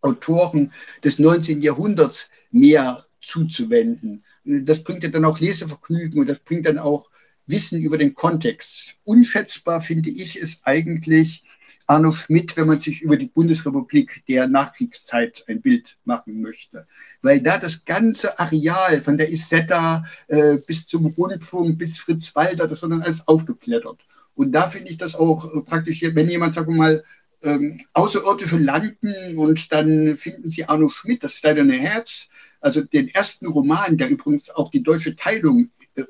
Autoren des 19. Jahrhunderts mehr zuzuwenden. Das bringt ja dann auch Lesevergnügen und das bringt dann auch Wissen über den Kontext. Unschätzbar finde ich es eigentlich, Arno Schmidt, wenn man sich über die Bundesrepublik der Nachkriegszeit ein Bild machen möchte. Weil da das ganze Areal von der Isetta äh, bis zum Rundfunk, bis Fritz Walter, das dann alles aufgeklettert. Und da finde ich das auch äh, praktisch, wenn jemand, sagen wir mal, ähm, Außerirdische landen und dann finden sie Arno Schmidt, das Steinerne Herz, also den ersten Roman, der übrigens auch die deutsche Teilung äh,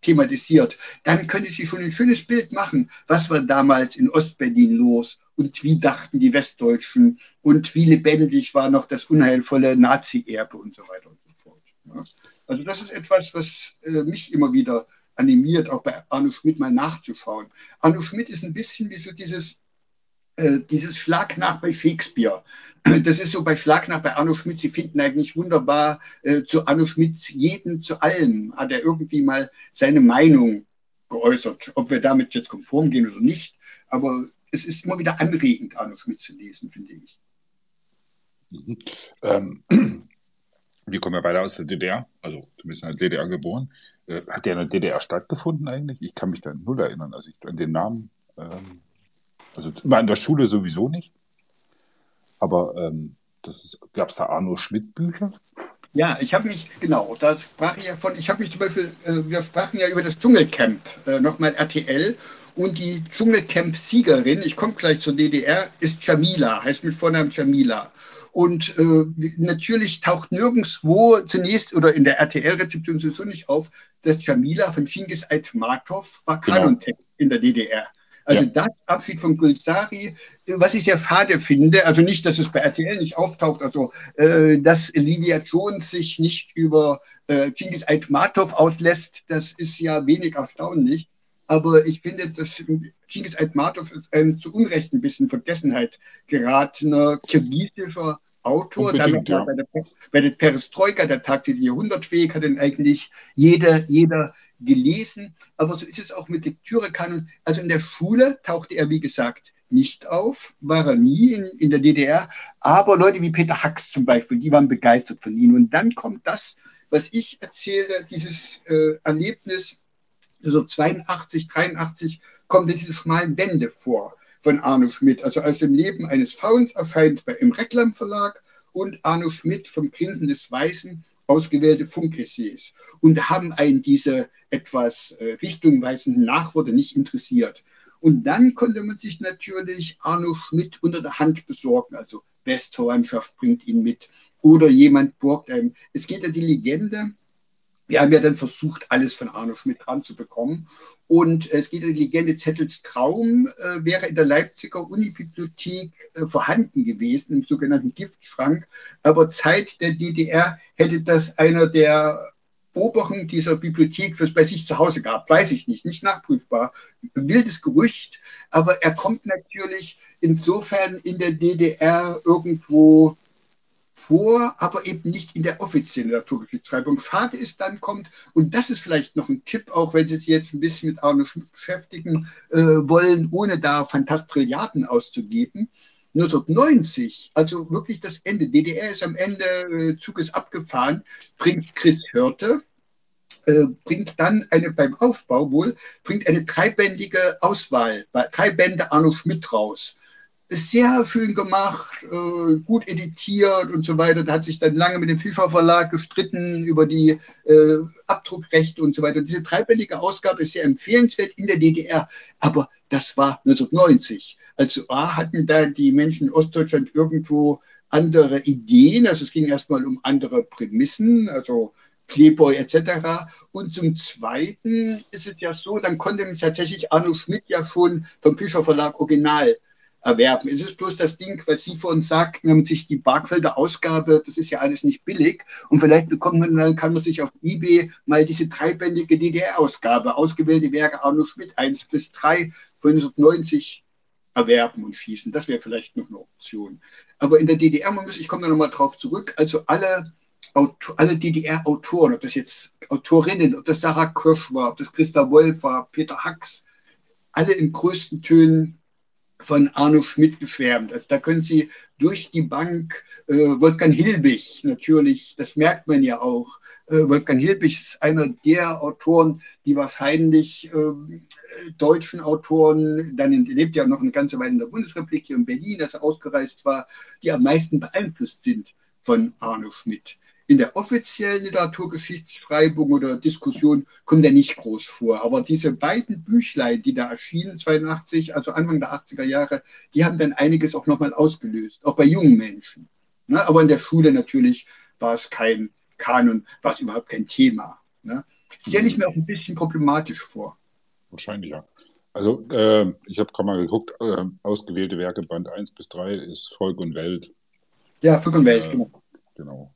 thematisiert, dann könnte sie schon ein schönes Bild machen, was war damals in Ostberlin los und wie dachten die Westdeutschen und wie lebendig war noch das unheilvolle Nazi-Erbe und so weiter und so fort. Also das ist etwas, was äh, mich immer wieder animiert, auch bei Arno Schmidt mal nachzuschauen. Arno Schmidt ist ein bisschen wie so dieses äh, dieses Schlag nach bei Shakespeare. Das ist so bei Schlag nach bei Arno Schmidt. Sie finden eigentlich wunderbar äh, zu Arno Schmidt jeden zu allem hat er irgendwie mal seine Meinung geäußert. Ob wir damit jetzt konform gehen oder nicht. Aber es ist immer wieder anregend, Arno Schmidt zu lesen, finde ich. Mhm. Ähm, <clears throat> wir kommen ja beide aus der DDR, also zumindest in der DDR geboren. Äh, hat der in der DDR stattgefunden eigentlich? Ich kann mich da null erinnern, also ich, an den Namen. Ähm, also in der Schule sowieso nicht. Aber ähm, gab es da Arno Schmidt Bücher? Ja, ich habe mich, genau, da sprach ich ja von, ich habe mich zum Beispiel, äh, wir sprachen ja über das Dschungelcamp, äh, nochmal RTL. Und die Dschungelcamp-Siegerin, ich komme gleich zur DDR, ist Jamila, heißt mit Vornamen Jamila. Und äh, natürlich taucht nirgendwo zunächst oder in der RTL-Rezeption sowieso nicht auf, dass Jamila von Genghis Aitmatov war genau. Kanontext in der DDR. Also ja. das Abschied von Gulsari, was ich sehr schade finde, also nicht, dass es bei RTL nicht auftaucht, also äh, dass Lydia Jones sich nicht über äh, Genghis Aitmatov auslässt, das ist ja wenig erstaunlich. Aber ich finde, dass Genghis Aitmatov ist ein zu Unrecht ein bisschen Vergessenheit geratener kirgisischer Autor. Dann ja. bei, der, bei der Perestroika, der Tag des Jahrhundertweg, hat ihn eigentlich jeder, jeder gelesen. Aber so ist es auch mit Lektürekanon. Also in der Schule tauchte er, wie gesagt, nicht auf, war er nie in, in der DDR. Aber Leute wie Peter Hacks zum Beispiel, die waren begeistert von ihm. Und dann kommt das, was ich erzähle, dieses äh, Erlebnis, so 82, 83, kommen diese schmalen Bände vor von Arno Schmidt. Also als im Leben eines Fauns erscheint bei, im Reklam Verlag und Arno Schmidt vom Grinsen des Weißen ausgewählte Funkessays und haben einen diese etwas äh, richtungweisenden Nachworte nicht interessiert. Und dann konnte man sich natürlich Arno Schmidt unter der Hand besorgen, also Westverwandtschaft bringt ihn mit oder jemand borgt einem. Es geht ja die Legende, wir haben ja dann versucht, alles von Arno Schmidt dran zu bekommen. Und es geht um die Legende Zettels Traum, äh, wäre in der Leipziger Unibibliothek äh, vorhanden gewesen, im sogenannten Giftschrank. Aber Zeit der DDR hätte das einer der Oberen dieser Bibliothek fürs bei sich zu Hause gehabt. Weiß ich nicht, nicht nachprüfbar. Wildes Gerücht, aber er kommt natürlich insofern in der DDR irgendwo vor, aber eben nicht in der offiziellen Naturgeschichtsschreibung. Schade ist, dann kommt, und das ist vielleicht noch ein Tipp, auch wenn Sie sich jetzt ein bisschen mit Arno Schmidt beschäftigen äh, wollen, ohne da Fantastrilliarden auszugeben. 1990, also wirklich das Ende, DDR ist am Ende, äh, Zug ist abgefahren, bringt Chris Hörte, äh, bringt dann eine, beim Aufbau wohl, bringt eine dreibändige Auswahl, drei Bände Arno Schmidt raus sehr schön gemacht, äh, gut editiert und so weiter. Da hat sich dann lange mit dem Fischer Verlag gestritten über die äh, Abdruckrechte und so weiter. Diese dreibändige Ausgabe ist sehr empfehlenswert in der DDR, aber das war 1990. Also A hatten da die Menschen in Ostdeutschland irgendwo andere Ideen, also es ging erstmal um andere Prämissen, also Playboy etc. Und zum Zweiten ist es ja so, dann konnte tatsächlich Arno Schmidt ja schon vom Fischer Verlag Original erwerben. Es ist bloß das Ding, was Sie vorhin sagten, wenn man sich die Barkfelder Ausgabe, das ist ja alles nicht billig. Und vielleicht bekommt man dann, kann man sich auf Ebay mal diese dreibändige DDR-Ausgabe, ausgewählte Werke Arno Schmidt 1 bis 3 von 1990 erwerben und schießen. Das wäre vielleicht noch eine Option. Aber in der DDR, man muss, ich komme da nochmal drauf zurück, also alle, alle DDR-Autoren, ob das jetzt Autorinnen, ob das Sarah Kirsch war, ob das Christa Wolf war, Peter Hacks, alle in größten Tönen von Arno Schmidt geschwärmt. Also da können Sie durch die Bank äh, Wolfgang Hilbig natürlich, das merkt man ja auch. Äh, Wolfgang Hilbig ist einer der Autoren, die wahrscheinlich äh, deutschen Autoren, dann lebt ja noch eine ganze Weile in der Bundesrepublik hier in Berlin, als er ausgereist war, die am meisten beeinflusst sind von Arno Schmidt in der offiziellen Literaturgeschichtsschreibung oder Diskussion kommt er nicht groß vor. Aber diese beiden Büchlein, die da erschienen, 82, also Anfang der 80er Jahre, die haben dann einiges auch nochmal ausgelöst, auch bei jungen Menschen. Ne? Aber in der Schule natürlich war es kein Kanon, war es überhaupt kein Thema. Ne? Stelle ich mir auch ein bisschen problematisch vor. Wahrscheinlich, ja. Also äh, ich habe gerade mal geguckt, äh, ausgewählte Werke Band 1 bis 3 ist Volk und Welt. Ja, Volk und Welt, äh, genau. Genau.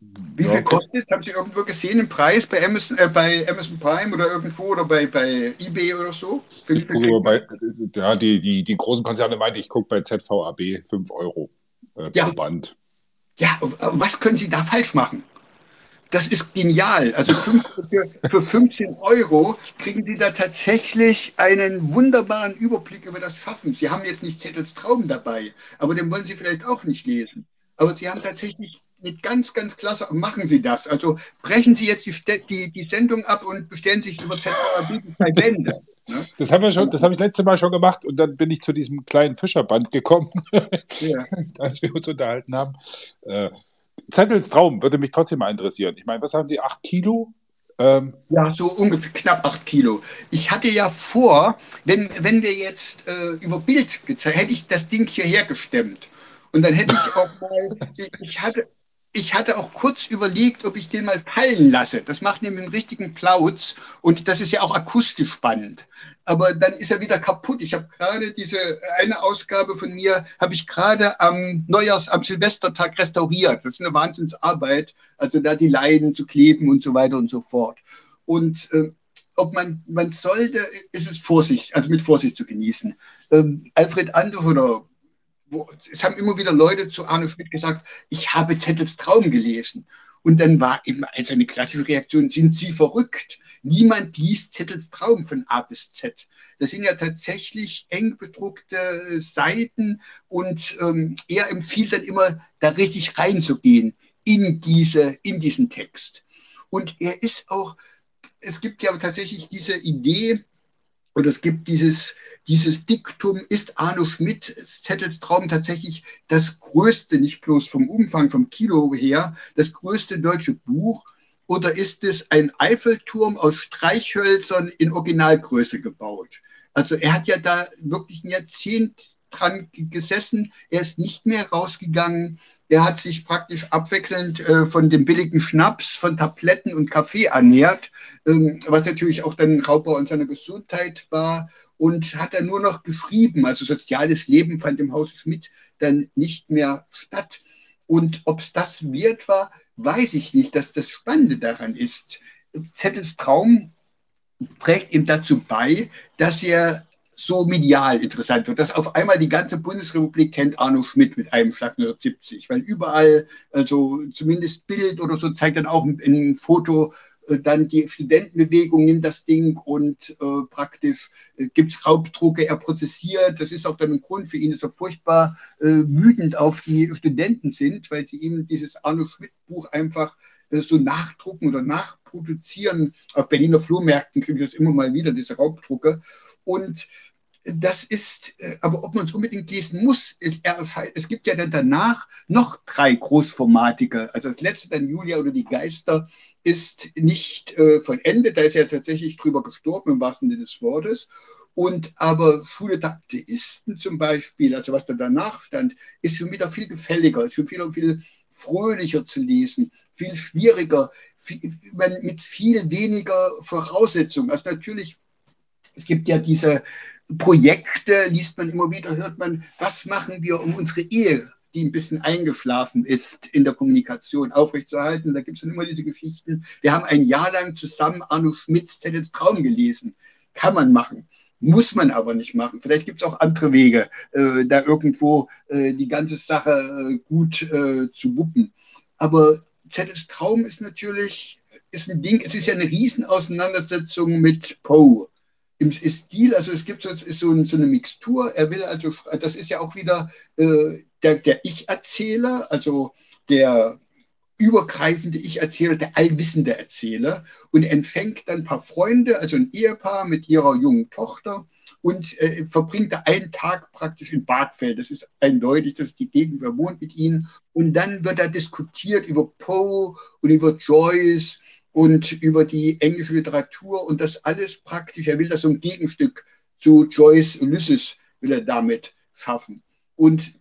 Wie viel kostet? Haben Sie irgendwo gesehen im Preis bei Amazon, äh, bei Amazon Prime oder irgendwo oder bei, bei eBay oder so? Ich gucke bei, ja, die, die, die großen Konzerne meinte, ich gucke bei ZVAB 5 Euro äh, Ja. pro Band. Ja, was können Sie da falsch machen? Das ist genial. Also für, für 15 Euro kriegen Sie da tatsächlich einen wunderbaren Überblick über das Schaffen. Sie haben jetzt nicht Zettels Traum dabei, aber den wollen Sie vielleicht auch nicht lesen. Aber Sie haben tatsächlich mit ganz, ganz klasse, machen Sie das. Also brechen Sie jetzt die, die, die Sendung ab und bestellen sich über zwei Bände. Ne? Das haben wir schon, das habe ich letzte Mal schon gemacht und dann bin ich zu diesem kleinen Fischerband gekommen, <laughs> Ja. <laughs> als wir uns unterhalten haben. Äh, Zettels Traum würde mich trotzdem mal interessieren. Ich meine, was haben Sie? Acht Kilo? Ähm, Ja, so ungefähr knapp acht Kilo. Ich hatte ja vor, wenn, wenn wir jetzt äh, über Bild gezeigt, hätte ich das Ding hierher gestemmt. Und dann hätte ich auch mal, ich, <laughs> ich hatte, ich hatte auch kurz überlegt, ob ich den mal fallen lasse. Das macht nämlich einen richtigen Plauz und das ist ja auch akustisch spannend. Aber dann ist er wieder kaputt. Ich habe gerade diese eine Ausgabe von mir, habe ich gerade am Neujahrs, am Silvestertag restauriert. Das ist eine Wahnsinnsarbeit, also da die Leinen zu kleben und so weiter und so fort. Und äh, ob man, man sollte, ist es Vorsicht, also mit Vorsicht zu genießen. Ähm, Alfred Anders oder wo, es haben immer wieder Leute zu Arno Schmidt gesagt, ich habe Zettels Traum gelesen. Und dann war eben also eine klassische Reaktion, sind Sie verrückt? Niemand liest Zettels Traum von A bis Z. Das sind ja tatsächlich eng bedruckte Seiten und ähm, er empfiehlt dann immer, da richtig reinzugehen in, diese, in diesen Text. Und er ist auch, es gibt ja tatsächlich diese Idee, oder es gibt dieses, dieses Diktum, ist Arno Schmidt Zettels Traum tatsächlich das größte, nicht bloß vom Umfang, vom Kilo her, das größte deutsche Buch? Oder ist es ein Eiffelturm aus Streichhölzern in Originalgröße gebaut? Also er hat ja da wirklich ein Jahrzehnt dran gesessen. Er ist nicht mehr rausgegangen. Er hat sich praktisch abwechselnd äh, von dem billigen Schnaps, von Tabletten und Kaffee ernährt, ähm, was natürlich auch dann Raubbau an seiner Gesundheit war. Und hat dann nur noch geschrieben. Also soziales Leben fand im Haus Schmidt dann nicht mehr statt. Und ob es das wert war, weiß ich nicht. Dass das Spannende daran ist, Zettels Traum trägt ihm dazu bei, dass er so medial interessant wird, dass auf einmal die ganze Bundesrepublik kennt Arno Schmidt mit einem Schlag 1970, weil überall, also zumindest Bild oder so, zeigt dann auch ein, ein Foto, dann die Studentenbewegung nimmt das Ding und äh, praktisch äh, gibt es Raubdrucke, er prozessiert. Das ist auch dann ein Grund für ihn, dass er furchtbar äh, wütend auf die Studenten sind, weil sie ihm dieses Arno Schmidt-Buch einfach äh, so nachdrucken oder nachproduzieren. Auf Berliner Flohmärkten kriegen sie das immer mal wieder, diese Raubdrucke. Und das ist, äh, aber ob man es unbedingt lesen muss, ist, es gibt ja dann danach noch drei großformatige. Also das letzte dann Julia oder die Geister ist nicht äh, vollendet, da ist er tatsächlich drüber gestorben im wahrsten Sinne des Wortes. Und aber Schule der Atheisten zum Beispiel, also was da danach stand, ist schon wieder viel gefälliger, ist schon wieder viel fröhlicher zu lesen, viel schwieriger, viel, mit viel weniger Voraussetzungen. Also natürlich, es gibt ja diese Projekte, liest man immer wieder, hört man, was machen wir, um unsere Ehe, die ein bisschen eingeschlafen ist, in der Kommunikation aufrechtzuerhalten. Da gibt es dann immer diese Geschichten. Wir haben ein Jahr lang zusammen Arno Schmidts Tellens Traum gelesen. Kann man machen. Muss man aber nicht machen. Vielleicht gibt es auch andere Wege, äh, da irgendwo äh, die ganze Sache äh, gut äh, zu wuppen. Aber Zettels Traum ist natürlich ist ein Ding, es ist ja eine Riesenauseinandersetzung mit Poe im Stil, also es gibt so, so, so, eine Mixtur. Er will also, das ist ja auch wieder äh, der, der Ich-Erzähler, also der übergreifende Ich-Erzähler, der allwissende Erzähler und empfängt dann ein paar Freunde, also ein Ehepaar mit ihrer jungen Tochter und äh, verbringt da einen Tag praktisch in Bartfeld. Das ist eindeutig, dass die Gegend wohnt mit ihnen. Und dann wird da diskutiert über Poe und über Joyce und über die englische Literatur und das alles praktisch. Er will das so ein Gegenstück zu Joyce Ulysses will er damit schaffen. Und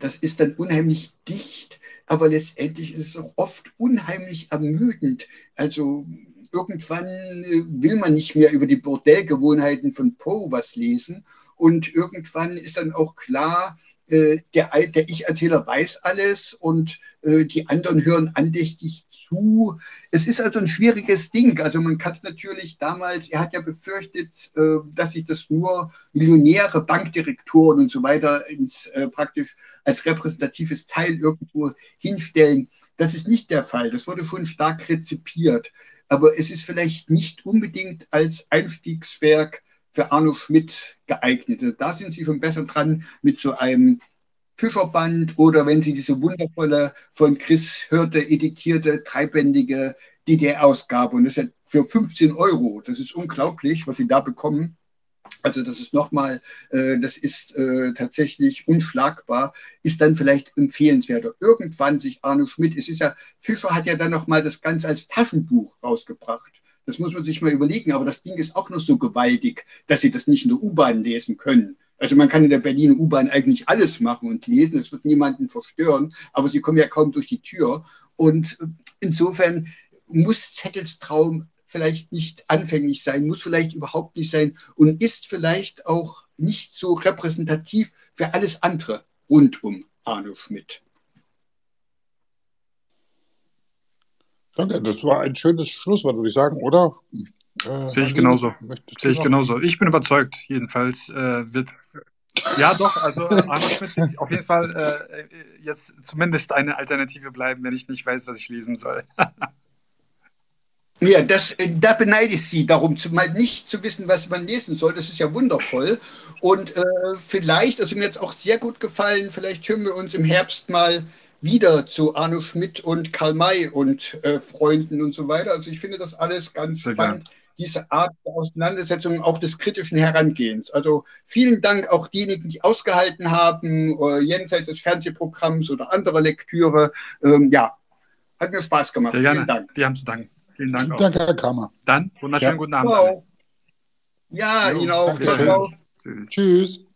das ist dann unheimlich dicht, aber letztendlich ist es auch oft unheimlich ermüdend. Also irgendwann will man nicht mehr über die Bordellgewohnheiten von Poe was lesen und irgendwann ist dann auch klar, äh, der, der Ich-Erzähler weiß alles und äh, die anderen hören andächtig zu. Es ist also ein schwieriges Ding. Also man kann es natürlich damals, er hat ja befürchtet, äh, dass sich das nur Millionäre, Bankdirektoren und so weiter ins, äh, praktisch als repräsentatives Teil irgendwo hinstellen. Das ist nicht der Fall. Das wurde schon stark rezipiert. Aber es ist vielleicht nicht unbedingt als Einstiegswerk für Arno Schmidt geeignet. Da sind Sie schon besser dran mit so einem Fischerband oder wenn Sie diese wundervolle von Chris Hörte editierte, dreibändige DDR-Ausgabe und das ist für 15 Euro. Das ist unglaublich, was Sie da bekommen. Also das ist nochmal, äh, das ist äh, tatsächlich unschlagbar, ist dann vielleicht empfehlenswerter. Irgendwann sich Arno Schmidt, es ist ja, Fischer hat ja dann nochmal das Ganze als Taschenbuch rausgebracht. Das muss man sich mal überlegen. Aber das Ding ist auch noch so gewaltig, dass Sie das nicht in der U-Bahn lesen können. Also man kann in der Berliner U-Bahn eigentlich alles machen und lesen. Es wird niemanden verstören. Aber Sie kommen ja kaum durch die Tür. Und äh, insofern muss Zettels Traum vielleicht nicht anfänglich sein, muss vielleicht überhaupt nicht sein und ist vielleicht auch nicht so repräsentativ für alles andere rund um Arno Schmidt. Danke, das war ein schönes Schlusswort, würde ich sagen, oder? Äh, Sehe ich genauso. Sehe ich genauso. Ich bin überzeugt, jedenfalls äh, wird. Ja, doch, also Arno Schmidt wird auf jeden Fall äh, jetzt zumindest eine Alternative bleiben, wenn ich nicht weiß, was ich lesen soll. ja, das, äh, da beneide ich Sie darum, mal nicht zu wissen, was man lesen soll. Das ist ja wundervoll. Und äh, vielleicht, also mir jetzt auch sehr gut gefallen, vielleicht hören wir uns im Herbst mal wieder zu Arno Schmidt und Karl May und äh, Freunden und so weiter. Also ich finde das alles ganz Sehr spannend, gern. diese Art der Auseinandersetzung, auch des kritischen Herangehens. Also vielen Dank auch diejenigen, die ausgehalten haben, äh, jenseits des Fernsehprogramms oder anderer Lektüre. Ähm, ja, hat mir Spaß gemacht. Sehr Vielen Dank. Wir haben zu danken. Vielen Dank. Danke, Herr Kramer. Dann wunderschönen ja. guten Abend. Wow. Ja, Ihnen auch. Tschüss. Tschüss.